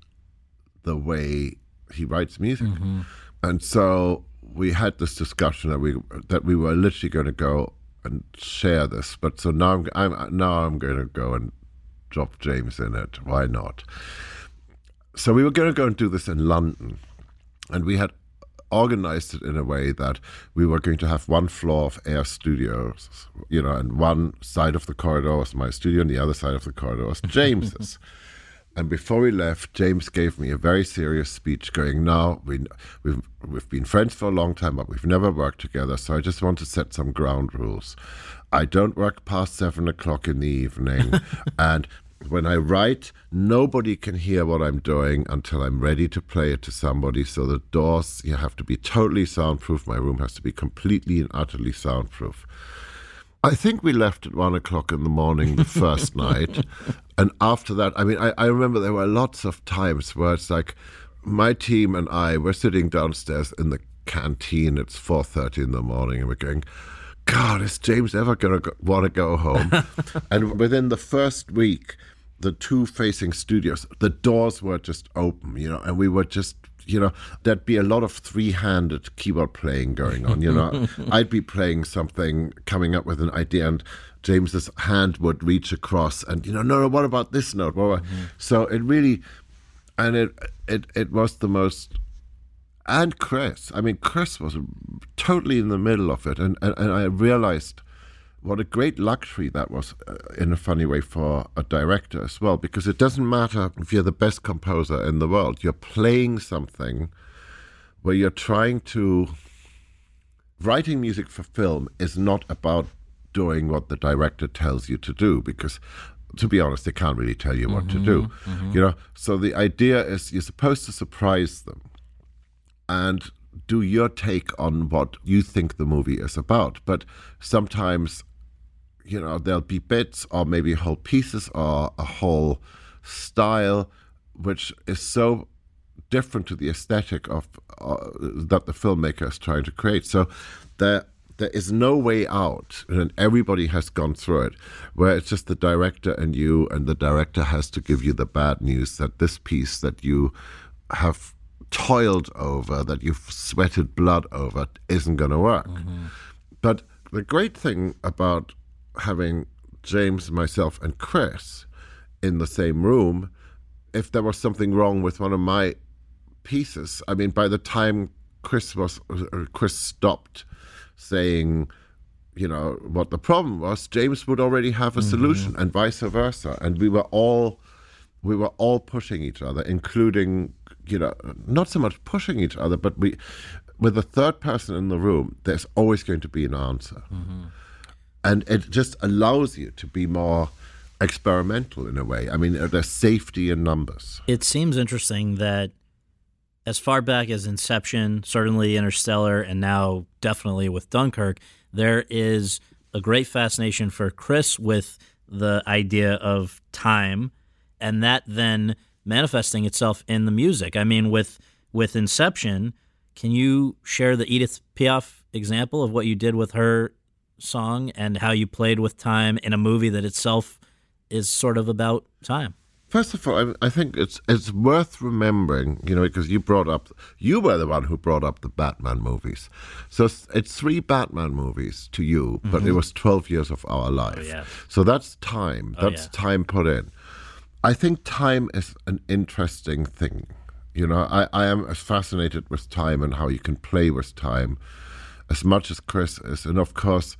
the way he writes music. Mm-hmm. And so we had this discussion that we that we were literally going to go and share this. But so now I'm, I'm now I'm going to go and drop James in it. Why not? So we were going to go and do this in London, and we had organized it in a way that we were going to have one floor of air studios, you know, and one side of the corridor was my studio, and the other side of the corridor was James's. And before we left, James gave me a very serious speech, going, "Now we we've we've been friends for a long time, but we've never worked together. So I just want to set some ground rules. I don't work past seven o'clock in the evening, and." When I write, nobody can hear what I'm doing until I'm ready to play it to somebody. So the doors you have to be totally soundproof. My room has to be completely and utterly soundproof. I think we left at one o'clock in the morning the first night. And after that, I mean, I, I remember there were lots of times where it's like my team and I were sitting downstairs in the canteen. It's 4.30 in the morning and we're going, God, is James ever going to want to go home? and within the first week, the two facing studios, the doors were just open, you know, and we were just, you know, there'd be a lot of three handed keyboard playing going on, you know. I'd be playing something, coming up with an idea, and James's hand would reach across, and, you know, no, no, what about this note? What about-" mm-hmm. So it really, and it, it, it was the most and Chris. I mean, Chris was totally in the middle of it, and, and, and I realized what a great luxury that was uh, in a funny way for a director as well, because it doesn't matter if you're the best composer in the world, you're playing something where you're trying to. Writing music for film is not about doing what the director tells you to do, because to be honest, they can't really tell you what to do. You know, so the idea is you're supposed to surprise them and do your take on what you think the movie is about. But sometimes, you know, there'll be bits or maybe whole pieces or a whole style which is so different to the aesthetic of uh, that the filmmaker is trying to create. So there there is no way out, and everybody has gone through it, where it's just the director and you, and the director has to give you the bad news that this piece that you have toiled over, that you've sweated blood over, isn't going to work. But the great thing about having James, myself, and Chris in the same room, if there was something wrong with one of my pieces, I mean, by the time Chris was Chris stopped saying, you know, what the problem was, James would already have a mm-hmm. solution, and vice versa, and we were all we were all pushing each other, including you know, not so much pushing each other, but we with a third person in the room, there's always going to be an answer, mm-hmm. And it just allows you to be more experimental in a way. I mean, uh, there's safety in numbers. It seems interesting that as far back as Inception, certainly Interstellar, and now definitely with Dunkirk, there is a great fascination for Chris with the idea of time, and that then manifesting itself in the music. I mean, with with Inception, can you share the Edith Piaf example of what you did with her song and how you played with time in a movie that itself is sort of about time? First of all, I, I think it's it's worth remembering, you know, because you brought up, you were the one who brought up the Batman movies. So it's, it's three Batman movies to you, but it mm-hmm. was 12 years of our oh, life. yeah. So that's time. Oh, That's yeah. time put in. I think time is an interesting thing. You know, I, I am as fascinated with time and how you can play with time as much as Chris is. And of course,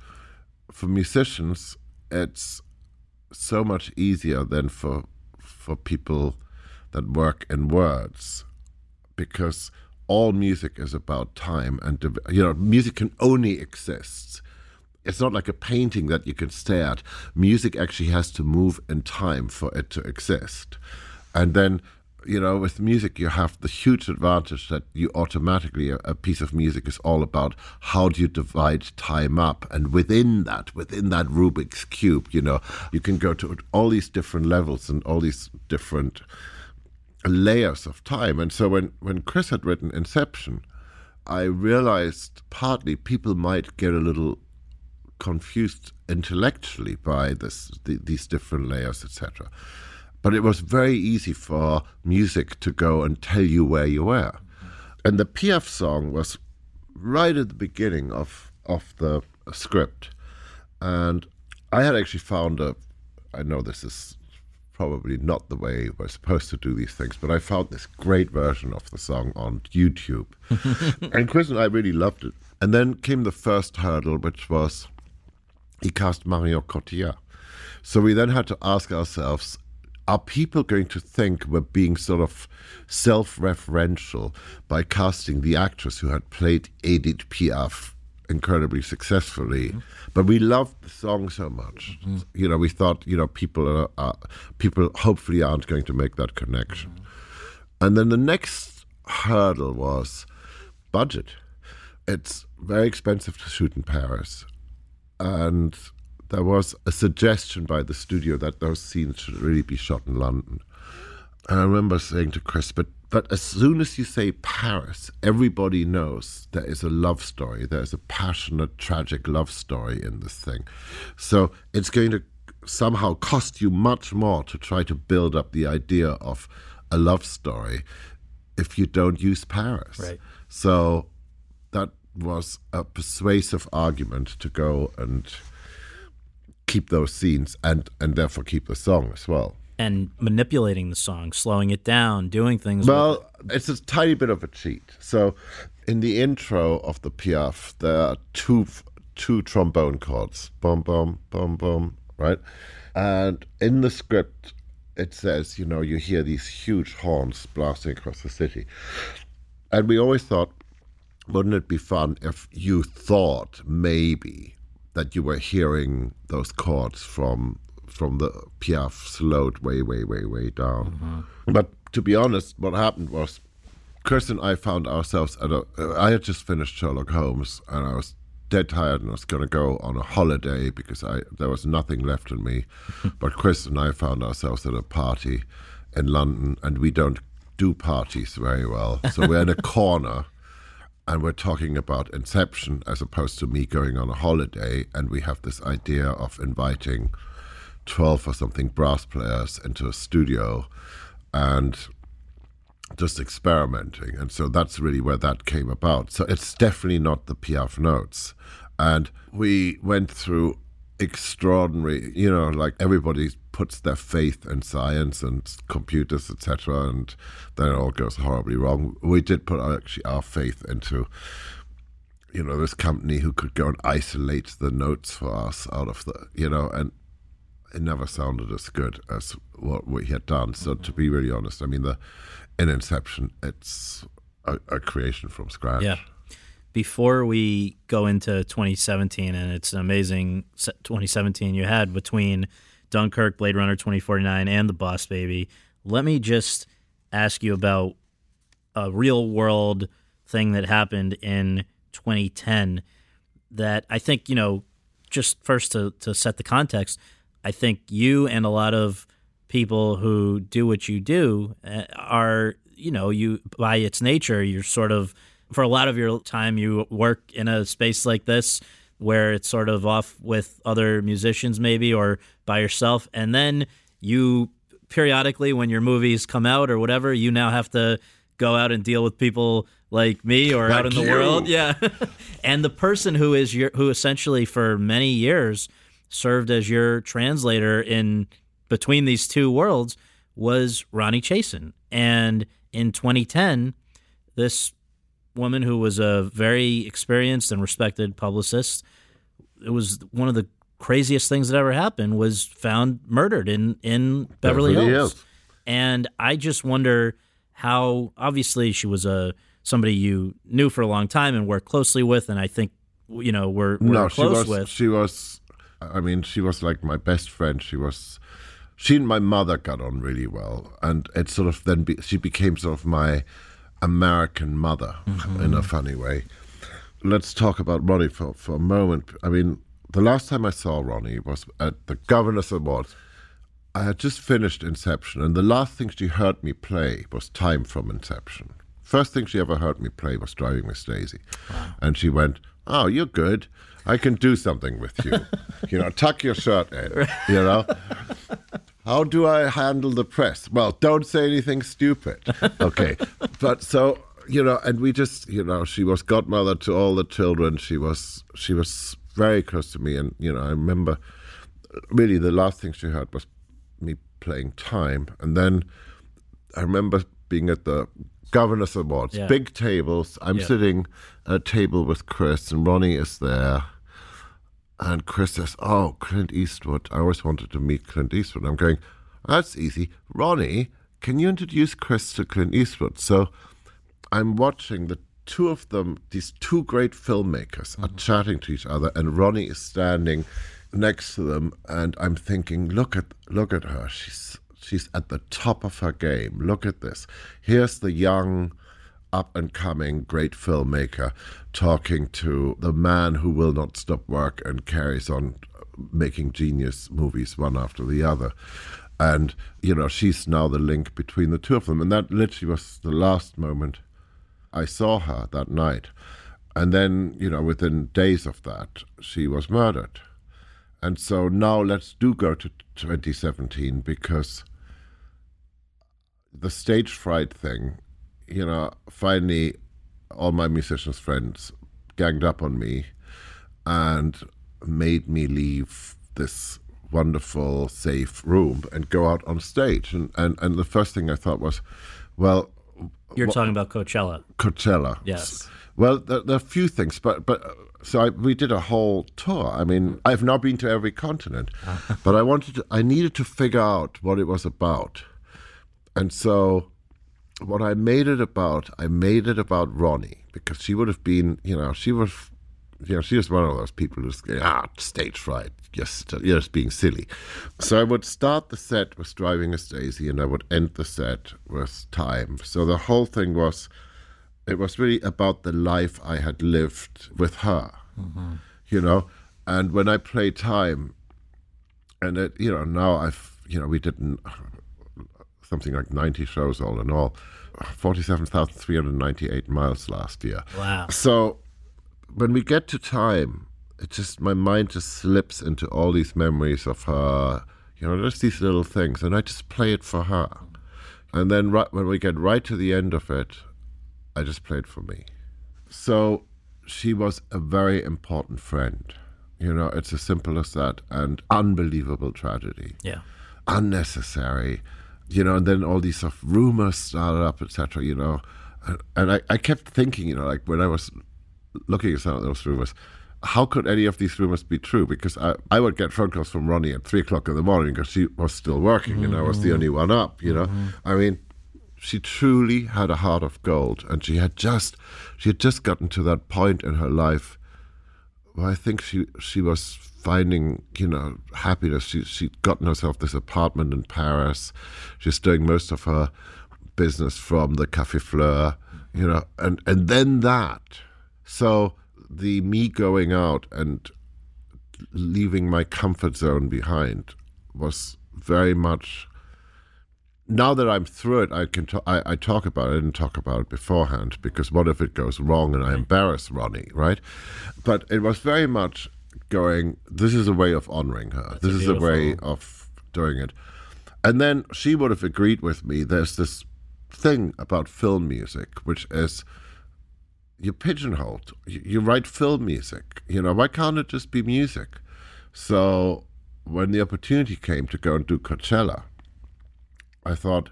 for musicians, it's so much easier than for for people that work in words because all music is about time and you know music can only exist. It's not like a painting that you can stare at. Music actually has to move in time for it to exist. And then you know with music you have the huge advantage that you automatically a, piece of music is all about how do you divide time up. And within that within that rubik's cube you know you can go to all these different levels and all these different layers of time. And so when when chris had written inception i realized partly people might get a little confused intellectually by this the, these different layers etc but it was very easy for music to go and tell you where you were and the Piaf song was right at the beginning of of the script and i had actually found a i know this is probably not the way we're supposed to do these things, but I found this great version of the song on YouTube. and Chris and I really loved it. And then came the first hurdle, which was he cast Marion Cotillard. So we then had to ask ourselves, are people going to think we're being sort of self-referential by casting the actress who had played Edith Piaf incredibly successfully? Mm-hmm. But we loved the song so much. Mm-hmm. You know, we thought, you know, people are, are people hopefully aren't going to make that connection. Mm-hmm. And then the next hurdle was budget. It's very expensive to shoot in Paris. And there was a suggestion by the studio that those scenes should really be shot in London. And I remember saying to Chris, but but as soon as you say Paris, everybody knows there is a love story. There's a passionate, tragic love story in this thing. So it's going to somehow cost you much more to try to build up the idea of a love story if you don't use Paris. Right. So that was a persuasive argument to go and keep those scenes and and therefore keep the song as well. And manipulating the song, slowing it down, doing things. Well, it's a tiny bit of a cheat. So, in the intro of the Piaf, there are two two trombone chords, boom, boom, boom, boom, right? And in the script, it says, you know, you hear these huge horns blasting across the city, and we always thought, wouldn't it be fun if you thought maybe that you were hearing those chords from from the Piaf slowed way, way, way, way down. Mm-hmm. But to be honest, what happened was Chris and I found ourselves at a. Uh, I had just finished Sherlock Holmes, and I was dead tired, and I was going to go on a holiday because I there was nothing left in me. but Chris and I found ourselves at a party in London, and we don't do parties very well, so we're in a corner and we're talking about Inception as opposed to me going on a holiday, and we have this idea of inviting twelve or something brass players into a studio, and just experimenting, and so that's really where that came about. So it's definitely not the Piaf notes, and we went through extraordinary. You know, like everybody puts their faith in science and computers, etc., and then it all goes horribly wrong. We did put our, actually our faith into, you know, this company who could go and isolate the notes for us out of the, you know, and it never sounded as good as what we had done. So to be really honest, I mean, the in Inception, it's a, a creation from scratch. Yeah. Before we go into 2017, and it's an amazing 2017 you had between Dunkirk, Blade Runner 2049, and The Boss Baby, let me just ask you about a real world thing that happened in 2010 that I think, you know, just first to, to set the context, I think you and a lot of people who do what you do uh, are, you know, you by its nature, you're sort of for a lot of your time you work in a space like this where it's sort of off with other musicians maybe or by yourself and then you periodically when your movies come out or whatever you now have to go out and deal with people like me or out in the you. world yeah and the person who is your who essentially for many years served as your translator in between these two worlds was Ronnie Chasen. And in 2010, this woman who was a very experienced and respected publicist, it was one of the craziest things that ever happened was found murdered in in Beverly, Beverly Hills. Hills. And I just wonder how obviously she was a somebody you knew for a long time and worked closely with and I think you know we're, we're no, she close was. with. She was. I mean, she was like my best friend. She was. She and my mother got on really well, and it sort of then be, she became sort of my American mother Mm-hmm. in a funny way. Let's talk about Ronnie for for a moment. I mean, the last time I saw Ronnie was at the Governor's Awards. I had just finished Inception, and the last thing she heard me play was Time from Inception. First thing she ever heard me play was Driving Miss Daisy. And she went, Oh, you're good. I can do something with you. you know, tuck your shirt in. You know? How do I handle the press? Well, don't say anything stupid. Okay. but so, you know, and we just, you know, she was godmother to all the children. She was she was very close to me and, you know, I remember really the last thing she heard was me playing time and then i remember being at the governor's awards Yeah. big tables i'm Yeah. sitting at a table with chris and ronnie is there and chris says oh clint eastwood i always wanted to meet clint eastwood. I'm going that's easy. Ronnie can you introduce chris to clint eastwood? So i'm watching the two of them these two great filmmakers are mm-hmm. chatting to each other and ronnie is standing next to them and i'm thinking look at look at her. She's she's at the top of her game. Look at this. Here's the young up and coming great filmmaker talking to the man who will not stop work and carries on making genius movies one after the other and you know she's now the link between the two of them and that literally was the last moment I saw her that night. And then, you know, within days of that, she was murdered. And so now let's do go to 2017 because the stage fright thing, you know, finally all my musicians friends ganged up on me and made me leave this wonderful, safe room and go out on stage. And, and, and the first thing I thought was, well, You're talking about Coachella. Coachella. Yes. Well, there, there are a few things, but but so I, we did a whole tour. I mean, I've now been to every continent, ah. but I wanted to. I needed to figure out what it was about, and so what I made it about, I made it about Ronnie because she would have been, you know, she was, you know, she was one of those people who's ah stage fright, just just being silly. So I would start the set with driving a Daisy, and I would end the set with time. So the whole thing was, it was really about the life I had lived with her, you know. And when I play time, and it, you know, now I've, you know, we did n- something like 90 shows all in all, 47,398 miles last year. Wow. So when we get to time, it just my mind just slips into all these memories of her. You know, just these little things, and I just play it for her. And then right when we get right to the end of it, I just play it for me. So she was a very important friend, You know, it's as simple as that. And unbelievable tragedy, Yeah. unnecessary. You know, and then all these of rumors started up, etc. You know, and, and I, I kept thinking, you know, like when I was looking at some of those rumors, how could any of these rumors be true? Because I, I would get phone calls from Ronnie at three o'clock in the morning because she was still working and I was the mm-hmm. only one up, you know. Mm-hmm. I mean, she truly had a heart of gold and she had just she had just gotten to that point in her life where I think she she was finding, you know, happiness. She she'd gotten herself this apartment in Paris. She's doing most of her business from the Café Fleur, you know, and, and then that. So the me going out and leaving my comfort zone behind was very much now that I'm through it, I can t- I, I talk about it. I didn't talk about it beforehand because what if it goes wrong and I embarrass Ronnie, right? But it was very much going. This is a way of honoring her. this is a way of doing it. And then she would have agreed with me. There's this thing about film music, which is you pigeonholed. You, you write film music. You know, why can't it just be music? So when the opportunity came to go and do Coachella, I thought,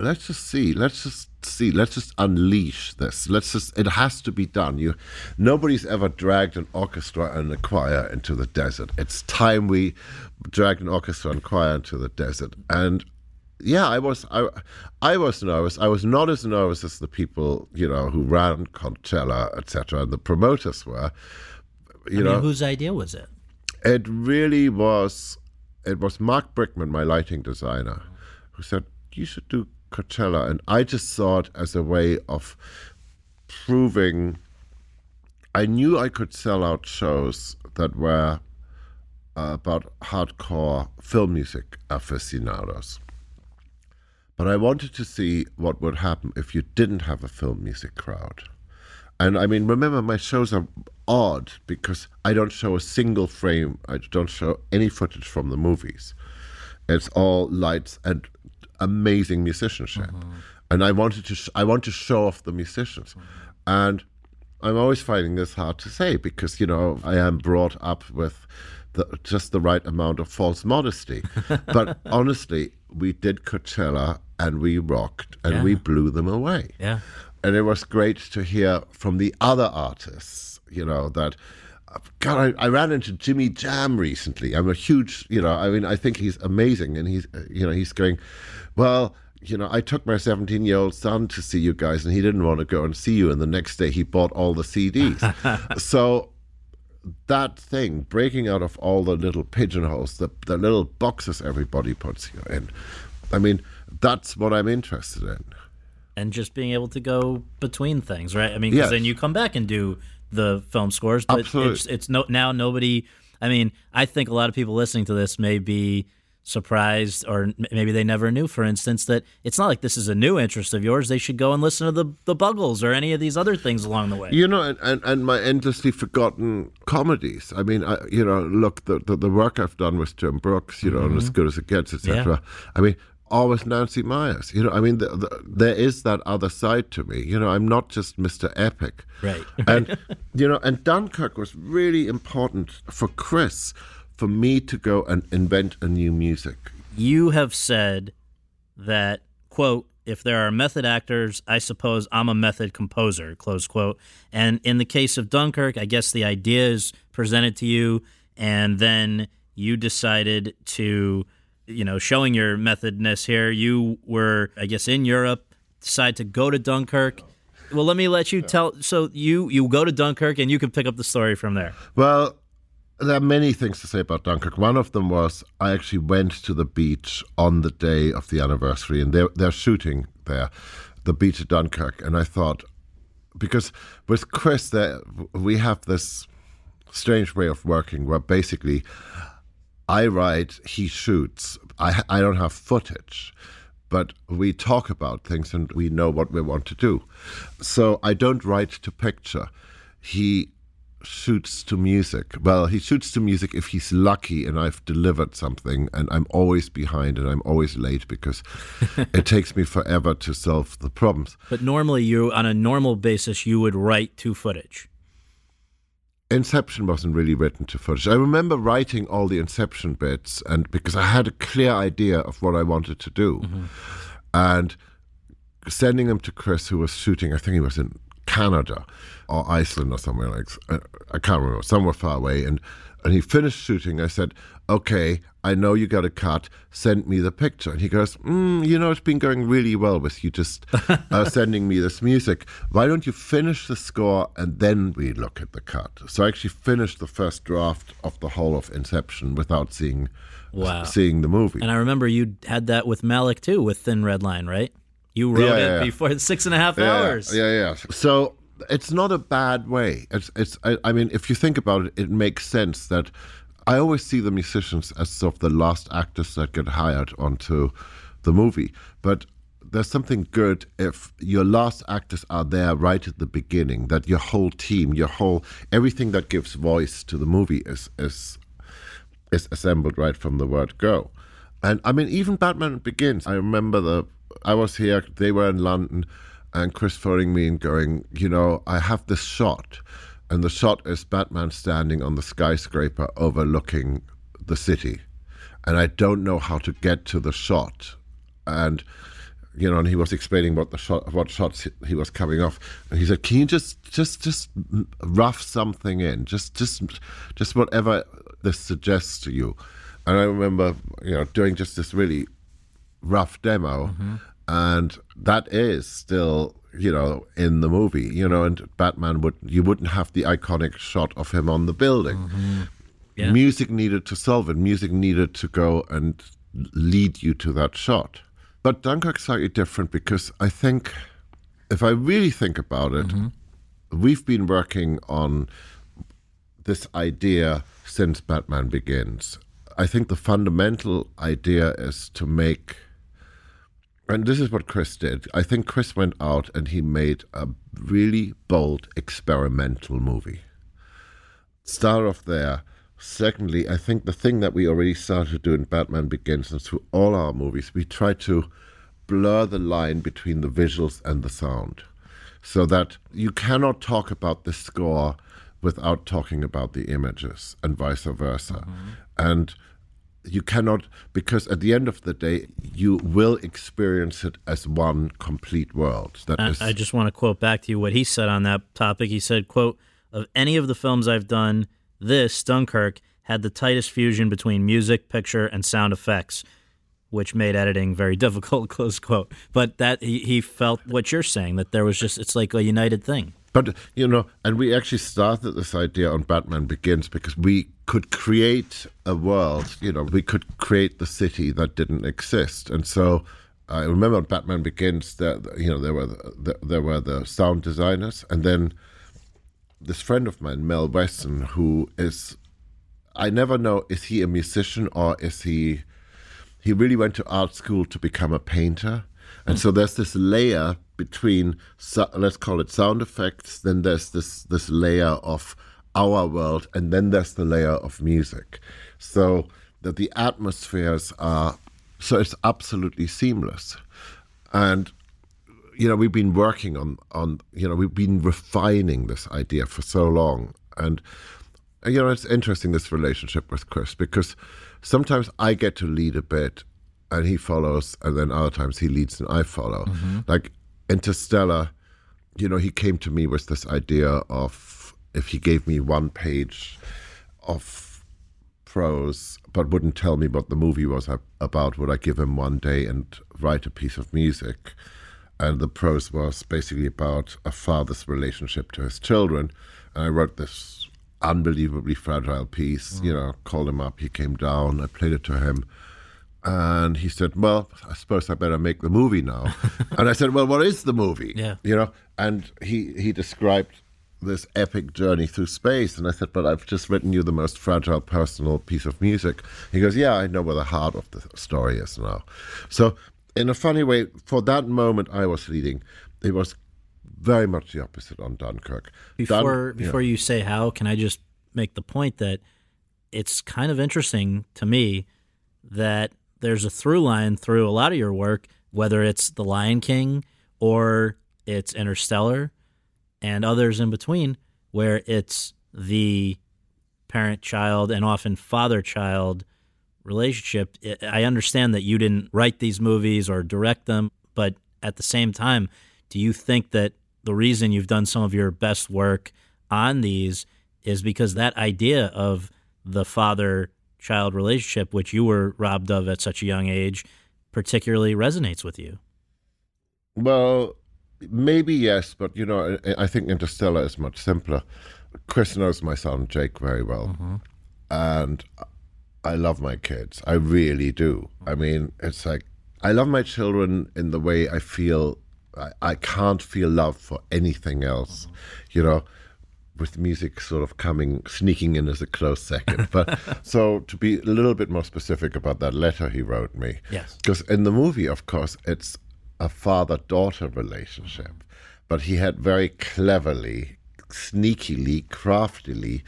let's just see, let's just see, let's just unleash this. Let's just, it has to be done. You, nobody's ever dragged an orchestra and a choir into the desert. It's time we dragged an orchestra and choir into the desert. And yeah, I was, I, I was nervous. I was not as nervous as the people, you know, who ran Coachella, etc., and the promoters were. You I know, mean, whose idea was it? it really was. It was Marc Brickman, my lighting designer, who said you should do Coachella, and I just saw it as a way of proving. I knew I could sell out shows that were uh, about hardcore film music aficionados. But I wanted to see what would happen if you didn't have a film music crowd. And I mean, remember, my shows are odd because I don't show a single frame, I don't show any footage from the movies. It's all lights and amazing musicianship. Mm-hmm. And I wanted to, sh- I want to show off the musicians. Mm-hmm. And I'm always finding this hard to say because, you know, I am brought up with the, just the right amount of false modesty. but honestly, we did Coachella and we rocked and we blew them away Yeah. and it was great to hear from the other artists, you know, that God, I, I ran into Jimmy Jam recently. I'm a huge, you know, I mean, I think he's amazing, and he's, you know, he's going, well, you know, I took my 17 year old son to see you guys, and he didn't want to go and see you, and the next day he bought all the CDs. so that thing, breaking out of all the little pigeonholes, the the little boxes everybody puts you in. I mean, that's what I'm interested in. and just being able to go between things, right? I mean, because Yes. then you come back and do the film scores, but Absolutely. it's it's no now nobody. I mean, I think a lot of people listening to this may be surprised, or maybe they never knew, for instance, that it's not like this is a new interest of yours. They should go and listen to the the Buggles or any of these other things along the way. You know, and, and, and my endlessly forgotten comedies. I mean, I, you know, look, the, the, the work I've done with Jim Brooks, you know, and as mm-hmm. good as it gets, etc. I mean, always Nancy Meyers. You know, I mean, the, the, there is that other side to me. You know, I'm not just Mr. Epic. Right. And, you know, and Dunkirk was really important for Chris, for me to go and invent a new music. you have said that quote if there are method actors i suppose i'm a method composer close quote. And in the case of dunkirk i guess the idea is presented to you and then you decided to you know showing your methodness here you were i guess in europe decide to go to dunkirk. Well let me let you tell so you you go to dunkirk and you can pick up the story from there. Well, there are many things to say about Dunkirk. One of them was I actually went to the beach on the day of the anniversary, and they're, they're shooting there, the beach at Dunkirk. And I thought, because with Chris, there, we have this strange way of working where basically I write, he shoots. I, I don't have footage, but we talk about things and we know what we want to do. So I don't write to picture. He shoots to music. Well, he shoots to music if he's lucky and I've delivered something and I'm always behind and I'm always late because it takes me forever to solve the problems. but normally you on a normal basis you would write to footage Inception wasn't really written to footage. I remember writing all the Inception bits, and because I had a clear idea of what I wanted to do, mm-hmm. and sending them to Chris, who was shooting. I think he was in Canada or Iceland or somewhere like I, I can't remember, somewhere far away. And and he finished shooting. I said, "Okay, I know you got a cut. Send me the picture." And he goes, mm, "You know, it's been going really well with you just uh, sending me this music. Why don't you finish the score and then we look at the cut?" So I actually finished the first draft of the whole of Inception without seeing Wow. seeing the movie. And I remember you had that with Malick too, with Thin Red Line, right? You wrote Yeah, it yeah, yeah. before six and a half hours. Yeah, yeah. So it's not a bad way. It's, it's. I, I mean, if you think about it, it makes sense that I always see the musicians as sort of the last actors that get hired onto the movie, but. There's something good if your last actors are there right at the beginning. That your whole team, your whole everything that gives voice to the movie is is is assembled right from the word go. And I mean, even Batman Begins, I remember the, I was here, they were in London, and Chris phoning me and going, you know, I have this shot, and the shot is Batman standing on the skyscraper overlooking the city. And I don't know how to get to the shot. And, you know, and he was explaining what the shot, what shots he- was coming off, and he said, "Can you just, just, just rough something in, just, just, just whatever this suggests to you." And I remember, you know, doing just this really rough demo, mm-hmm. And that is still, you know, in the movie, you know, and Batman would, you wouldn't have the iconic shot of him on the building. Mm-hmm. Yeah. Music needed to solve it. Music needed to go and lead you to that shot. But Dunkirk's slightly different because I think, if I really think about it, mm-hmm. we've been working on this idea since Batman Begins. I think the fundamental idea is to make, and this is what Chris did. I think Chris went out and he made a really bold experimental movie. Start off there. Secondly, I think the thing that we already started to do in Batman Begins and through all our movies, we try to blur the line between the visuals and the sound so that you cannot talk about the score without talking about the images and vice versa. Mm-hmm. And you cannot, because at the end of the day, you will experience it as one complete world. That I, is- I just want to quote back to you what he said on that topic. He said, "quote Of any of the films I've done, this Dunkirk had the tightest fusion between music, picture, and sound effects, which made editing very difficult." Close quote. But that he, he felt what you're saying that there was just it's like a united thing. But you know, and we actually started this idea on Batman Begins because we could create a world. You know, we could create the city that didn't exist, and so I remember on Batman Begins that you know there were the, there were the sound designers, and then this friend of mine, Mel Wesson, who is I never know is he a musician or is he he really went to art school to become a painter. And so there's this layer between, let's call it sound effects, then there's this, this layer of our world, and then there's the layer of music. So that the atmospheres are, so it's absolutely seamless. And you know we've been working on on you know we've been refining this idea for so long and you know it's interesting this relationship with chris because sometimes i get to lead a bit and he follows and then other times he leads and i follow mm-hmm. like interstellar you know he came to me with this idea of if he gave me one page of prose but wouldn't tell me what the movie was about would i give him one day and write a piece of music? And the prose was basically about a father's relationship to his children. And i wrote this unbelievably fragile piece mm. you know called him up he came down i played it to him and he said well i suppose i better make the movie now. And i said well what is the movie? Yeah. you know? And he he described this epic journey through space. And i said but i've just written you the most fragile personal piece of music. He goes yeah i know where the heart of the story is now. So in a funny way for that moment i was leading it was very much the opposite on dunkirk. Dun- Before yeah. before you say how, can I just make the point that it's kind of interesting to me that there's a through line through a lot of your work, whether it's The Lion King or it's Interstellar and others in between, where it's the parent child and often father child relationship. I understand that you didn't write these movies or direct them, but at the same time, do you think that the reason you've done some of your best work on these is because that idea of the father child relationship, which you were robbed of at such a young age, particularly resonates with you? Well, maybe yes, but you know, I think Interstellar is much simpler. Chris knows my son Jake very well, mm-hmm. and I love my kids. I really do. I mean, it's like I love my children in the way I feel. I, I can't feel love for anything else, mm-hmm. you know. With music sort of coming, sneaking in as a close second. But so to be a little bit more specific about that letter he wrote me. Yes. Because in the movie, of course, it's a father daughter relationship. But he had very cleverly, sneakily, craftily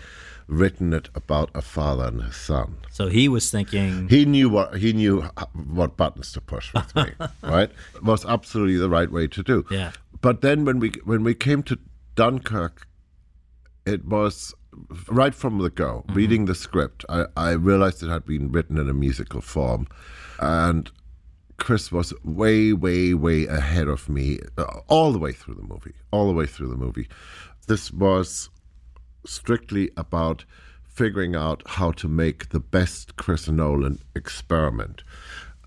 written it about a father and his son. So he was thinking he knew what he knew what buttons to push with me, right? It was absolutely the right way to do. Yeah. But then when we when we came to Dunkirk, it was right from the go. Mm-hmm. Reading the script, I, I realized it had been written in a musical form, and Chris was way, way, way ahead of me uh, all the way through the movie. All the way through the movie. This was strictly about figuring out how to make the best Chris Nolan experiment.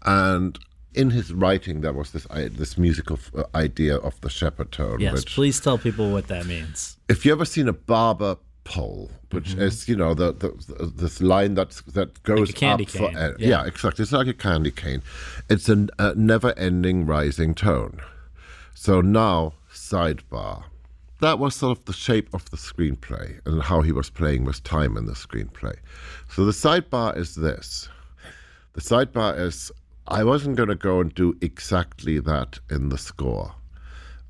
And in his writing, there was this this musical uh, idea of the Shepard tone. Yes, which, please tell people what that means. If you ever seen a barber pole, which mm-hmm. is you know the, the, this line that's that goes like up for yeah. yeah. exactly. It's like a candy cane. It's a, a never-ending rising tone. So now sidebar that was sort of the shape of the screenplay and how he was playing with time in the screenplay. So the sidebar is this. The sidebar is I wasn't going to go and do exactly that in the score.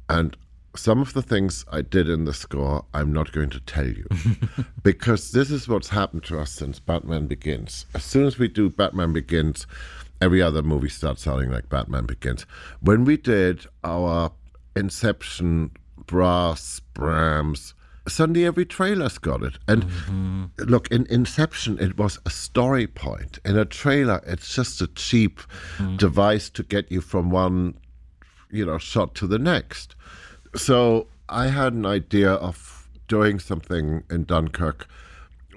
And some of the things I did in the score, I'm not going to tell you. because this is what's happened to us since Batman Begins. As soon as we do Batman Begins, every other movie starts sounding like Batman Begins. When we did our Inception brass, Brahms. Suddenly, every trailer's got it. And mm-hmm. look, in Inception, it was a story point. In a trailer, it's just a cheap mm-hmm. device to get you from one, you know, shot to the next. So I had an idea of doing something in Dunkirk,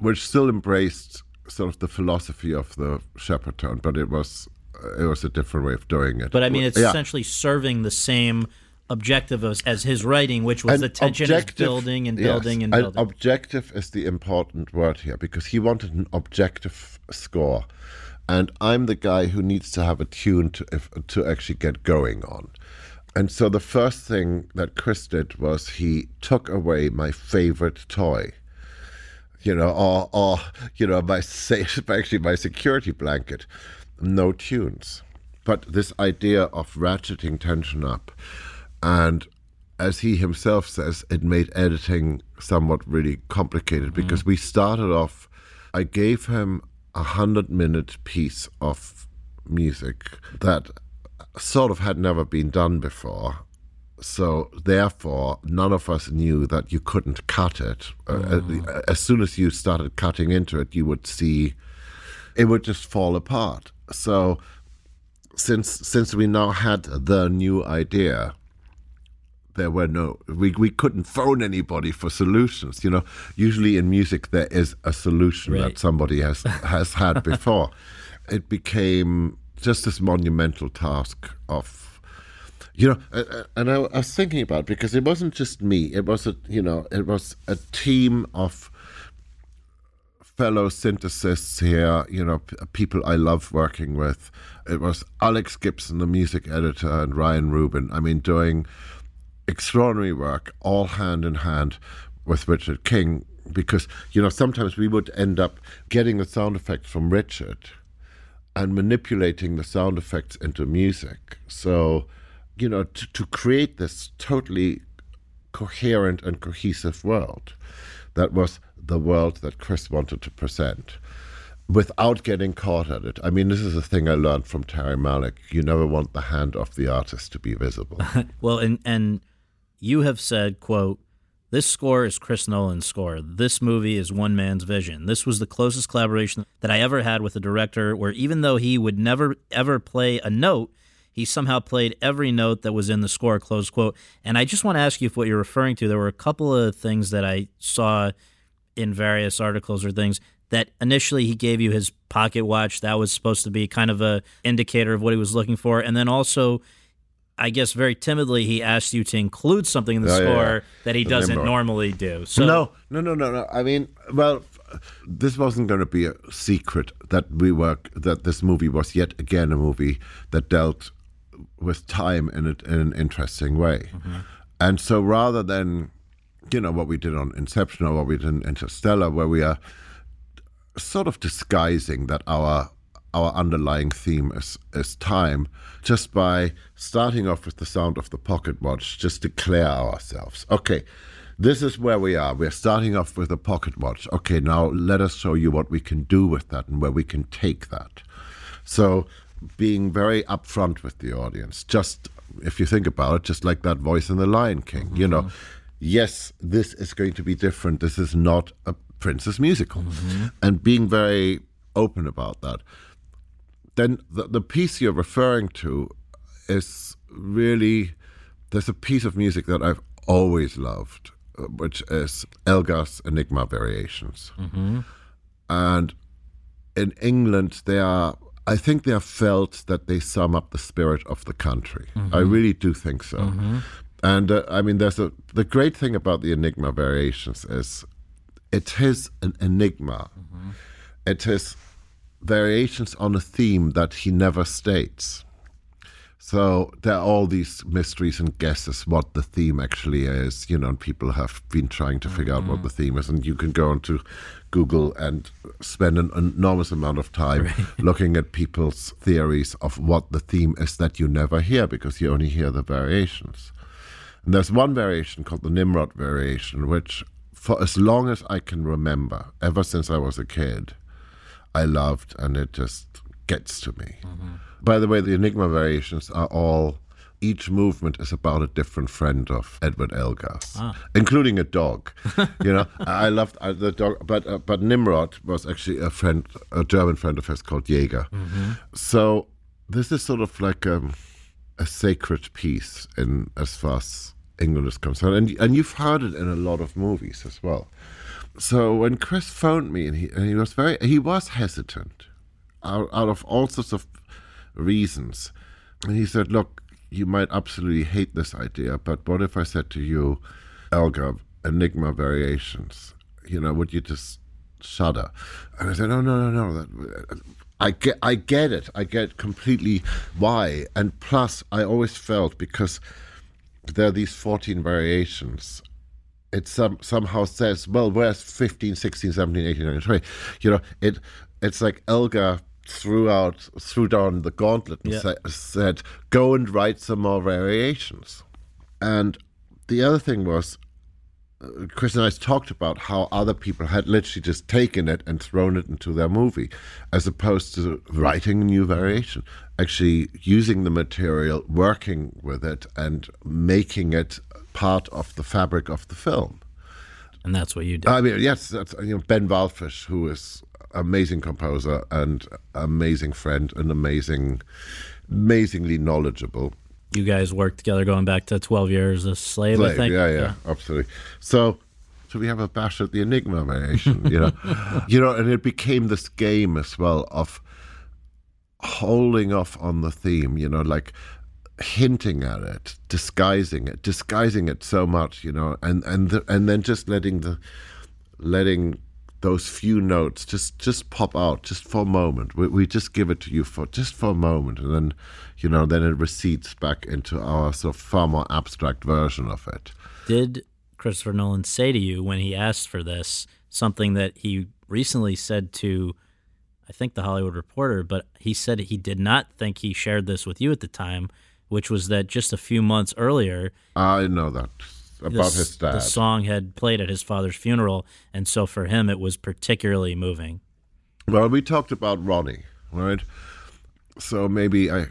which still embraced sort of the philosophy of the Shepard tone, but it was it was a different way of doing it. But I mean, it's yeah. essentially serving the same objective as, as his writing, which was and the tension is building and building yes, and building. And objective is the important word here because he wanted an objective score, and I'm the guy who needs to have a tune to if, to actually get going on. And so the first thing that Chris did was he took away my favorite toy you know, or, or you know, my actually my security blanket, no tunes. But this idea of ratcheting tension up, and as he himself says, it made editing somewhat really complicated mm-hmm. because we started off, I gave him a hundred minute piece of music that sort of had never been done before. So therefore, none of us knew that you couldn't cut it. Mm. Uh, as soon as you started cutting into it, you would see it would just fall apart. So since since we now had the new idea, there were no we, we couldn't phone anybody for solutions you know. Usually in music there is a solution right. that somebody has has had before. It became just this monumental task of you know and I, I was thinking about it because it wasn't just me. It was a you know it was a team of fellow synthesists here you know p- people i love working with. It was alex gibson the music editor and ryan rubin i mean doing extraordinary work, all hand in hand with Richard King, because, you know, sometimes we would end up getting the sound effects from Richard and manipulating the sound effects into music. So, you know, to, to create this totally coherent and cohesive world that was the world that Chris wanted to present without getting caught at it. I mean, this is a thing I learned from Terry Malick. You never want the hand of the artist to be visible. well, and and you have said, quote, This score is Chris Nolan's score. This movie is one man's vision. This was the closest collaboration that I ever had with a director where even though he would never ever play a note, he somehow played every note that was in the score, close quote. And I just want to ask you if what you're referring to, there were a couple of things that I saw in various articles or things that initially he gave you his pocket watch. That was supposed to be kind of a indicator of what he was looking for. And then also I guess very timidly he asked you to include something in the Oh, score yeah. that he The doesn't Nimrod. normally do. So no, no, no, no, no. I mean, well, this wasn't going to be a secret that we were that this movie was yet again a movie that dealt with time in, a, in an interesting way, mm-hmm. and so rather than you know what we did on Inception or what we did in Interstellar, where we are sort of disguising that our our underlying theme is is time just by starting off with the sound of the pocket watch just declare ourselves. Okay this is where we are. We're starting off with a pocket watch. Okay now let us show you what we can do with that and where we can take that. So being very upfront with the audience just if you think about it just like that voice in the lion king you know mm-hmm. yes this is going to be different. This is not a princess musical. Mm-hmm. And being very open about that then the, the piece you're referring to is really there's a piece of music that I've always loved, uh, which is Elgar's Enigma Variations. And in England, they are, I think they are felt that they sum up the spirit of the country. I really do think so. And uh, I mean, there's a the great thing about the Enigma Variations is it is an enigma. It is variations on a theme that he never states. So there are all these mysteries and guesses what the theme actually is, you know, and people have been trying to figure out what mm-hmm. the theme is. And you can go onto Google and spend an enormous amount of time looking at people's theories of what the theme is that you never hear because you only hear the variations. And there's one variation called the Nimrod variation, which for as long as I can remember, ever since I was a kid, I loved, and it just gets to me. By the way, the Enigma variations are all. Each movement is about a different friend of Edward Elgar's, including a dog. you know, I loved uh, the dog, but uh, but Nimrod was actually a friend, a German friend of his called Jaeger. So this is sort of like um, a sacred piece in as far as England is concerned, and and you've heard it in a lot of movies as well. So when Chris phoned me, and he and he was very he was hesitant, out, out of all sorts of reasons, and he said, "Look, you might absolutely hate this idea, but what if I said to you, Elgar, Enigma variations? You know, would you just shudder?" And I said, "No, no, no, no. That, I get, I get it. I get completely why. And plus, I always felt because there are these 14 variations it some, somehow says, well, where's 15, 16, 17, 18, 19, 20? You know, it it's like Elgar threw out, threw down the gauntlet and Yeah. sa- said, go and write some more variations. And the other thing was, Chris and I talked about how other people had literally just taken it and thrown it into their movie, as opposed to writing a new variation, actually using the material, working with it, and making it part of the fabric of the film. and that's what you did. I mean, yes, that's, you know, Ben Wallfisch, who is amazing composer and amazing friend and amazing, amazingly knowledgeable. You guys worked together going back to 12 years a slave, I Slave, think. yeah, yeah, absolutely. So, so we have a bash at the Enigma variation, you know, you know, and it became this game as well of holding off on the theme, you know, like hinting at it, disguising it, disguising it so much, you know, and and the, and then just letting the letting those few notes just just pop out just for a moment. We, we just give it to you for just for a moment, and then you know then it recedes back into our sort of far more abstract version of it. Did Christopher Nolan say to you when he asked for this something that he recently said to, I think, the Hollywood Reporter, but he said he did not think he shared this with you at the time, which was that just a few months earlier, I know that about this- his dad. the song had played at his father's funeral, and so for him it was particularly moving. Well, we talked about Ronnie, right? So maybe I,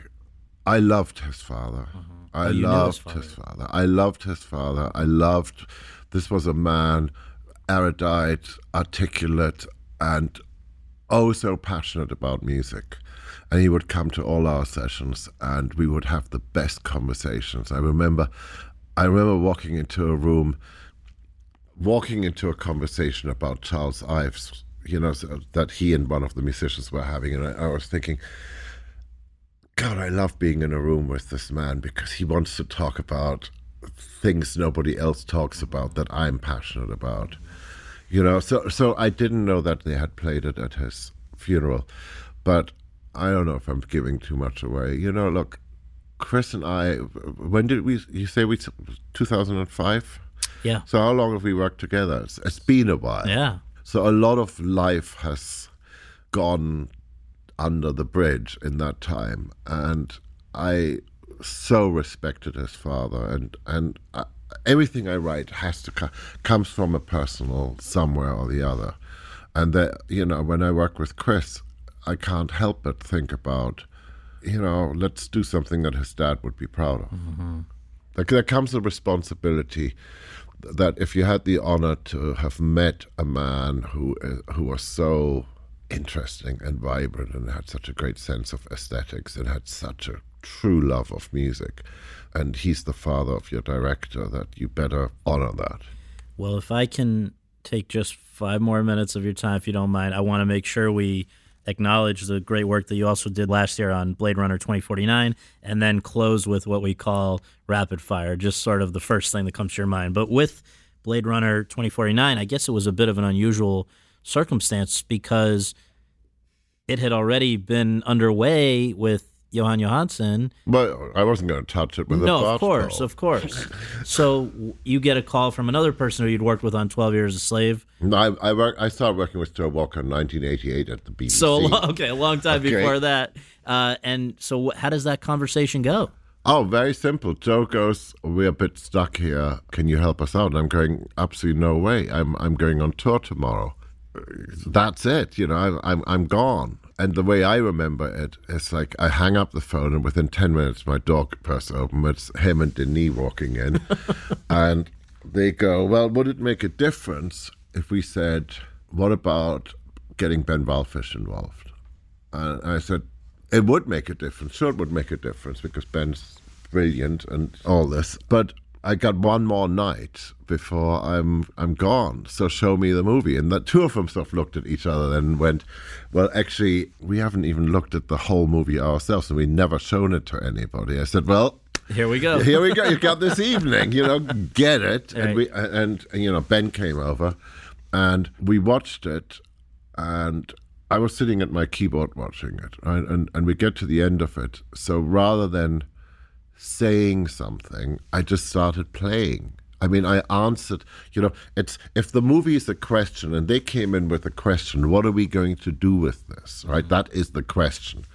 I loved his father. Uh-huh. I Oh, knew his loved father. his father. I loved his father. I loved this was a man, erudite, articulate, and oh so passionate about music. And he would come to all our sessions, and we would have the best conversations. I remember, I remember walking into a room, walking into a conversation about Charles Ives, you know, that he and one of the musicians were having, and I, I was thinking, God, I love being in a room with this man because he wants to talk about things nobody else talks about that I'm passionate about. You know, so so I didn't know that they had played it at his funeral, but I don't know if I'm giving too much away. You know, look, Chris and I, when did we? You say we 2005? Yeah. So how long have we worked together? It's, it's been a while. Yeah. So a lot of life has gone under the bridge in that time, and I so respected his father, and and uh, everything I write has to co- comes from a personal somewhere or the other, and that you know when I work with Chris, I can't help but think about, you know, let's do something that his dad would be proud of. Like there comes a responsibility that if you had the honor to have met a man who uh, who was so interesting and vibrant and had such a great sense of aesthetics and had such a true love of music, and he's the father of your director, that you better honor that. Well, if I can take just five more minutes of your time, if you don't mind, I want to make sure we acknowledge the great work that you also did last year on Blade Runner 2049, and then close with what we call rapid fire, just sort of the first thing that comes to your mind. But with Blade Runner 2049, I guess it was a bit of an unusual circumstance because it had already been underway with Jóhann Jóhannsson. But I wasn't going to touch it with a No, of course, pole. of course. so you get a call from another person who you'd worked with on 12 Years a Slave. No, I, I, work, I started working with Joe Walker in 1988 at the BBC. So, okay, a long time Okay. before that. Uh, and so, how does that conversation go? Oh, very simple. Joe goes, "We're a bit stuck here. Can you help us out?" And I'm going, "Absolutely no way. I'm I'm going on tour tomorrow. That's it. You know, I'm I'm, I'm gone." And the way I remember it, is like I hang up the phone, and within ten minutes, my door bursts open. It's him and Denis walking in, and they go, "Well, would it make a difference if we said, what about getting Ben Wallfisch involved?" And I said, it would make a difference. Sure, it would make a difference because Ben's brilliant and all this. But I got one more night before I'm I'm gone. So show me the movie. And the two of them sort of looked at each other and went, "Well, actually, we haven't even looked at the whole movie ourselves, and we never shown it to anybody." I said, "Well." Here we go. Here we go. You've got this evening. You know, get it. Right. And we and, and you know Ben came over, and we watched it, and I was sitting at my keyboard watching it, right? and and we get to the end of it. So rather than saying something, I just started playing. I mean, I answered. You know, it's if the movie is a question, and they came in with a question, what are we going to do with this? Right? That is the question.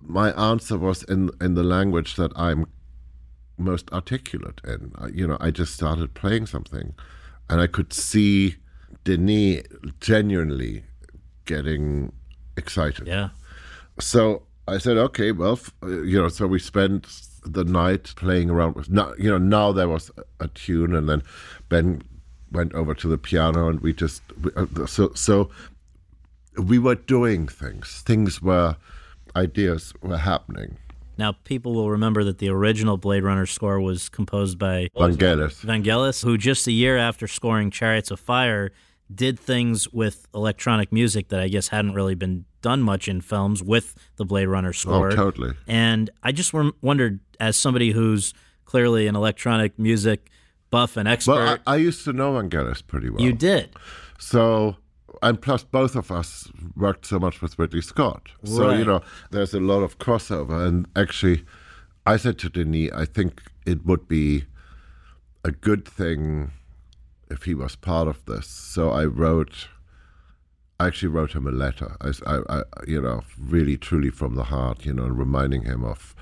My answer was in in the language that I'm most articulate in. I- You know, I just started playing something, and I could see Denis genuinely getting excited. Yeah. So I said, okay, well, f- you know, so we spent the night playing around with. Now, you know, now there was a, tune, and then Ben went over to the piano, and we just uh, so so we were doing things. Things were ideas were happening. Now, people will remember that the original Blade Runner score was composed by Vangelis. Vangelis, who just a year after scoring Chariots of Fire did things with electronic music that I guess hadn't really been done much in films with the Blade Runner oh, score. Oh, totally. And I just won- wondered, as somebody who's clearly an electronic music buff and expert, Well, I, I used to know Vangelis pretty well. you did. So, and plus, both of us worked so much with Ridley Scott. So, you know, there's a lot of crossover. And actually, I said to Denis, I think it would be a good thing if he was part of this. So I wrote, I actually wrote him a letter. I, I, I you know, really, truly from the heart, you know, reminding him of,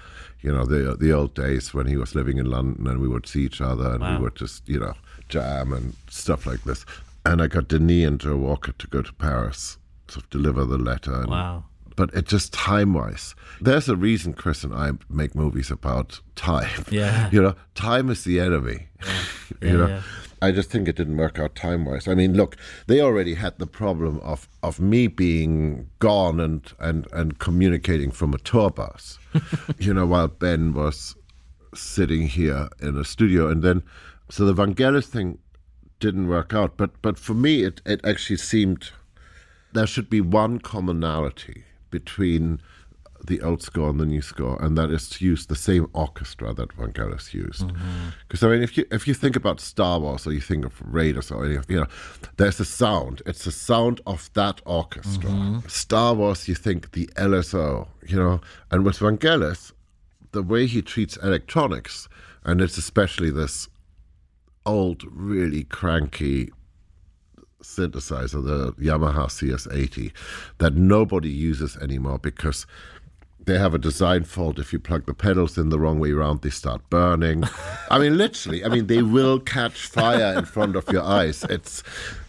you know, the the old days when he was living in London and we would see each other and Wow. we would just, you know, jam and stuff like this. And I got Denis and Joe Walker to go to Paris to deliver the letter. And, Wow. But it just time wise. There's a reason Chris and I make movies about time. Yeah. You know, time is the enemy. Yeah, you know. yeah. I just think it didn't work out time wise. I mean, look, they already had the problem of, of me being gone and, and, and communicating from a tour bus, you know, while Ben was sitting here in a studio. And then, so the Vangelis thing didn't work out. But, but for me, it, it actually seemed there should be one commonality between the old score and the new score, and that is to use the same orchestra that Vangelis used. Mm-hmm. Because I mean, if you if you think about Star Wars or you think of Raiders or any of you know, there's a sound. It's the sound of that orchestra. Mm-hmm. Star Wars, you think the LSO, you know, and with Vangelis, the way he treats electronics, and it's especially this old, really cranky synthesizer, the Yamaha CS80, that nobody uses anymore because they have a design fault. If you plug the pedals in the wrong way around, they start burning. I mean, literally, I mean, they will catch fire in front of your eyes. It's,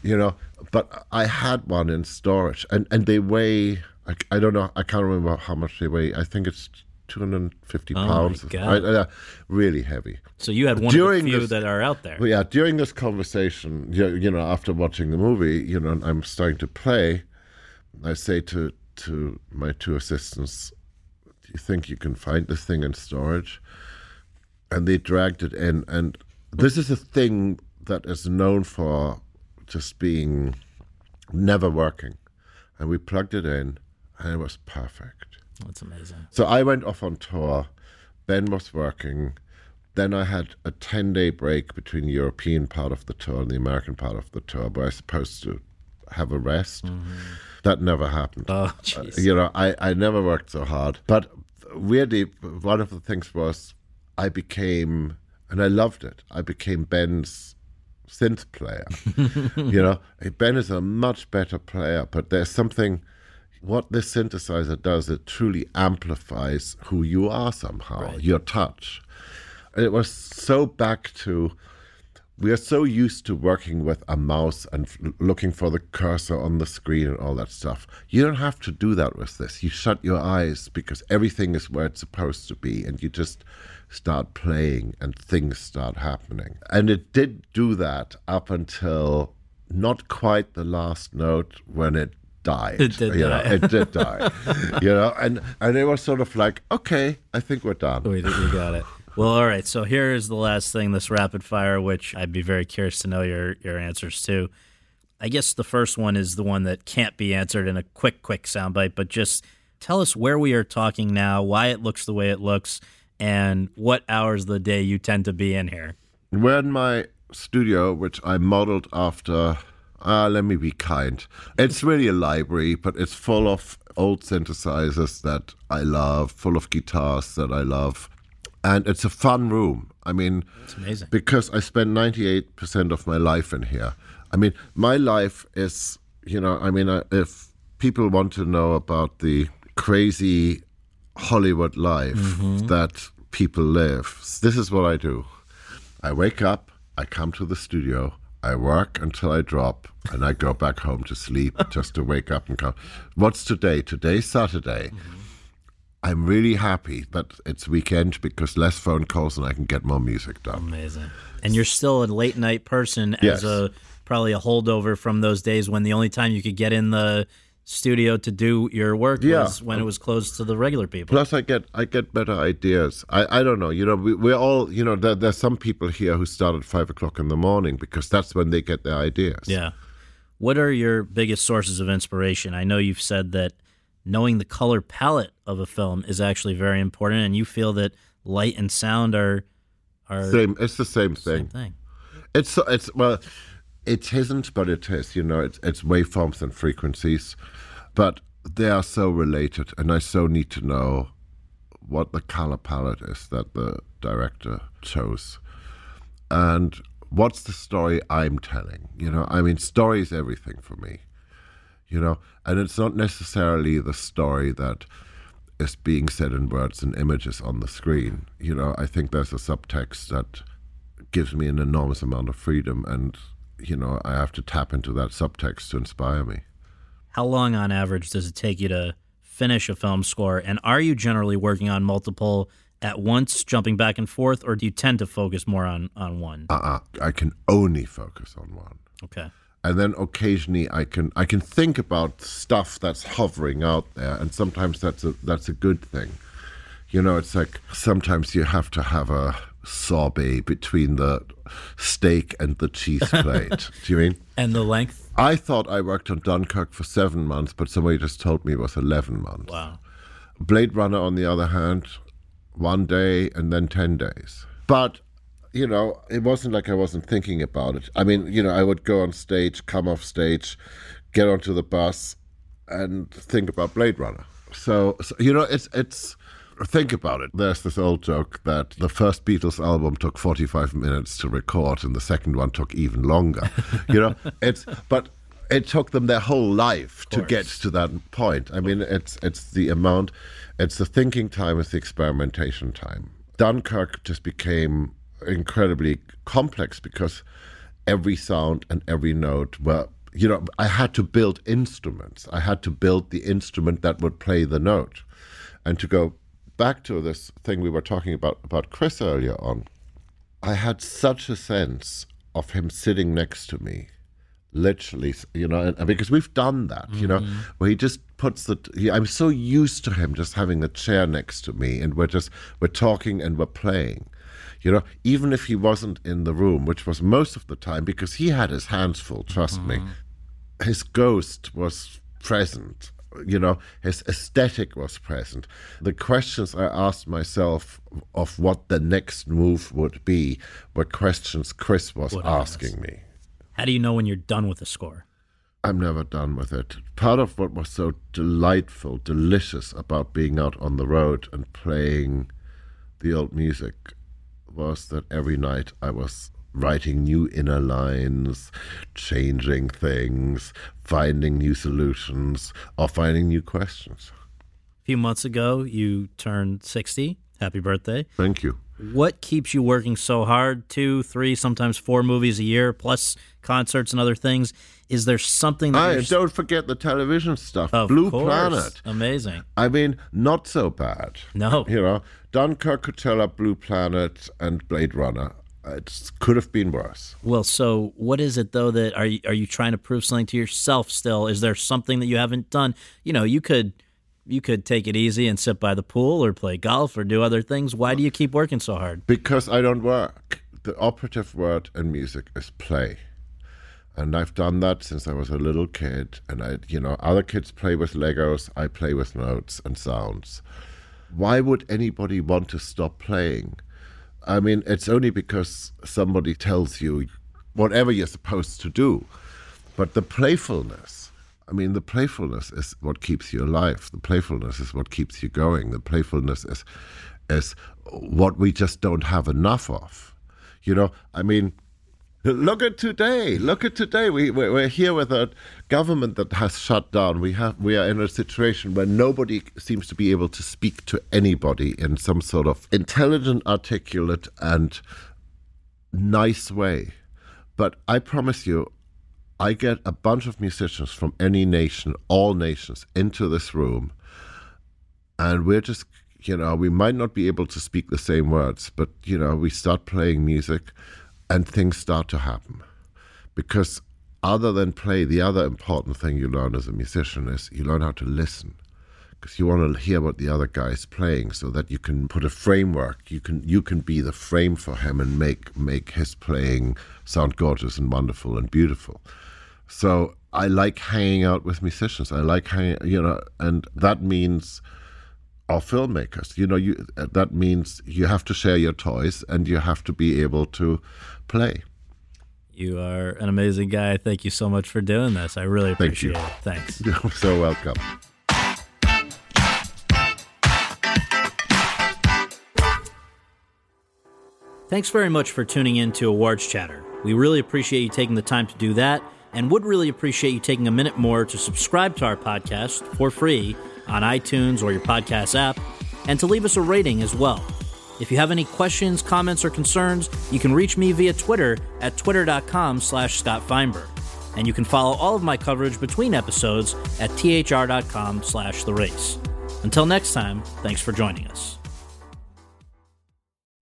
you know, but I had one in storage and, and they weigh, I, I don't know, I can't remember how much they weigh. I think it's 250 Oh pounds. God. Right? Uh, really heavy. So you had one During of the few this- that are out there. Well, yeah, during this conversation, you, you know, after watching the movie, you know, I'm starting to play. I say to to my two assistants, "Do you think you can find this thing in storage?" And they dragged it in, and this is a thing that is known for just being never working. And we plugged it in, and it was perfect. That's amazing. So I went off on tour. Ben was working. Then I had a 10 day break between the European part of the tour and the American part of the tour where I was supposed to have a rest. That never happened. Oh, Uh, jeez. you know, I, I never worked so hard. But weirdly, one of the things was I became, and I loved it, I became Ben's synth player. you know, Ben is a much better player, but there's something. What this synthesizer does, it truly amplifies who you are somehow, your touch. And it was so back to we are so used to working with a mouse and f- looking for the cursor on the screen and all that stuff. You don't have to do that with this. You shut your eyes because everything is where it's supposed to be, and you just start playing and things start happening. And it did do that up until not quite the last note when it died. It did you know, die. it did die. you know, and and it was sort of like, okay, I think we're done. We, we got it. Well, all right. So here is the last thing, this rapid fire, which I'd be very curious to know your your answers to. I guess the first one is the one that can't be answered in a quick, quick soundbite, but just tell us where we are talking now, why it looks the way it looks, and what hours of the day you tend to be in here. We're in my studio, which I modeled after. Uh, let me be kind. It's really a library, but it's full of old synthesizers that I love, full of guitars that I love. And it's a fun room. I mean, It's amazing. because I spend 98% of my life in here. I mean, my life is, you know, I mean, uh, if people want to know about the crazy Hollywood life that people live, this is what I do. I wake up, I come to the studio, I work until I drop, and I go back home to sleep just to wake up and come. What's today? Today's Saturday. Mm-hmm. I'm really happy that it's weekend because less phone calls and I can get more music done. Amazing. And you're still a late night person Yes. as a probably a holdover from those days when the only time you could get in the studio to do your work Yeah. was when it was closed to the regular people. Plus, I get I get better ideas. I, I don't know. You know, we, we're all you know. There, there's some people here who start at five o'clock in the morning because that's when they get their ideas. Yeah. What are your biggest sources of inspiration? I know you've said that knowing the color palette of a film is actually very important, and you feel that light and sound are are Same. It's the same the same thing. thing. It's it's well, it isn't, but it is. You know, it's it's waveforms and frequencies, but they are so related, and I so need to know what the color palette is that the director chose, and what's the story I'm telling. You know, I mean, story is everything for me. You know, and it's not necessarily the story that is being said in words and images on the screen. You know, I think there's a subtext that gives me an enormous amount of freedom, and you know, I have to tap into that subtext to inspire me. How long on average does it take you to finish a film score? And are you generally working on multiple at once, jumping back and forth, or do you tend to focus more on on one? Uh-uh. I can only focus on one. Okay. and then occasionally I can I can think about stuff that's hovering out there, and sometimes that's a that's a good thing. You know, it's like sometimes you have to have a sorbet between the steak and the cheese plate. Do you mean? And the length? I thought I worked on Dunkirk for seven months, but somebody just told me it was eleven months. Wow. Blade Runner, on the other hand, one day and then 10 days. But, you know, it wasn't like I wasn't thinking about it. I mean, you know, I would go on stage, come off stage, get onto the bus, and think about Blade Runner. So, so you know, it's, it's, think about it. There's this old joke that the first Beatles album took 45 minutes to record and the second one took even longer. you know, it's, but it took them their whole life to get to that point. I mean, it's it's the amount, it's the thinking time, it's the experimentation time. Dunkirk just became incredibly complex because every sound and every note were, you know, I had to build instruments. I had to build the instrument that would play the note, and to go back to this thing we were talking about about Chris earlier on. I had such a sense of him sitting next to me literally you know and, because we've done that you know mm-hmm. where he just puts the he, i'm so used to him just having a chair next to me and we're just we're talking and we're playing you know even if he wasn't in the room which was most of the time because he had his hands full trust me mm-hmm. his ghost was present you know his aesthetic was present the questions i asked myself of what the next move would be were questions chris was ask. asking me How do you know when you're done with a score? I'm never done with it. Part of what was so delightful, delicious about being out on the road and playing the old music was that every night I was writing new inner lines, changing things, finding new solutions, or finding new questions. A few months ago, you turned 60. Happy birthday. Thank you. What keeps you working so hard? Two, three, sometimes four movies a year, plus concerts and other things. Is there something that you're don't forget the television stuff. Of Blue course. Planet. Amazing. I mean, not so bad. No. You know, Dunkirk, Coachella, Blue Planet, and Blade Runner. It could have been worse. Well, so what is it though that are you, are you trying to prove something to yourself still? Is there something that you haven't done? You know, you could you could take it easy and sit by the pool or play golf or do other things. Why do you keep working so hard? Because I don't work. The operative word in music is play. And I've done that since I was a little kid. And I, you know, other kids play with Legos, I play with notes and sounds. Why would anybody want to stop playing? I mean, it's only because somebody tells you whatever you're supposed to do. But the playfulness, I mean, the playfulness is what keeps you alive. The playfulness is what keeps you going. The playfulness is, is what we just don't have enough of. You know, I mean, look at today. Look at today. We we're, here with a government that has shut down. We have we are in a situation where nobody seems to be able to speak to anybody in some sort of intelligent, articulate, and nice way. But I promise you, I get a bunch of musicians from any nation, all nations, into this room, and we're just, you know, we might not be able to speak the same words, but, you know, we start playing music and things start to happen. Because other than play, the other important thing you learn as a musician is you learn how to listen. Because you want to hear what the other guy is playing, so that you can put a framework. You can you can be the frame for him and make make his playing sound gorgeous and wonderful and beautiful. So I like hanging out with musicians. I like hanging, you know, and that means are filmmakers. You know, you that means you have to share your toys and you have to be able to play. You are an amazing guy. Thank you so much for doing this. I really Thank appreciate it. Thanks. You're so welcome. Thanks very much for tuning in to Awards Chatter. We really appreciate you taking the time to do that and would really appreciate you taking a minute more to subscribe to our podcast for free on iTunes or your podcast app and to leave us a rating as well. If you have any questions, comments, or concerns, you can reach me via Twitter at twitter.com slash Scott Feinberg. And you can follow all of my coverage between episodes at thr.com slash the race. Until next time, thanks for joining us.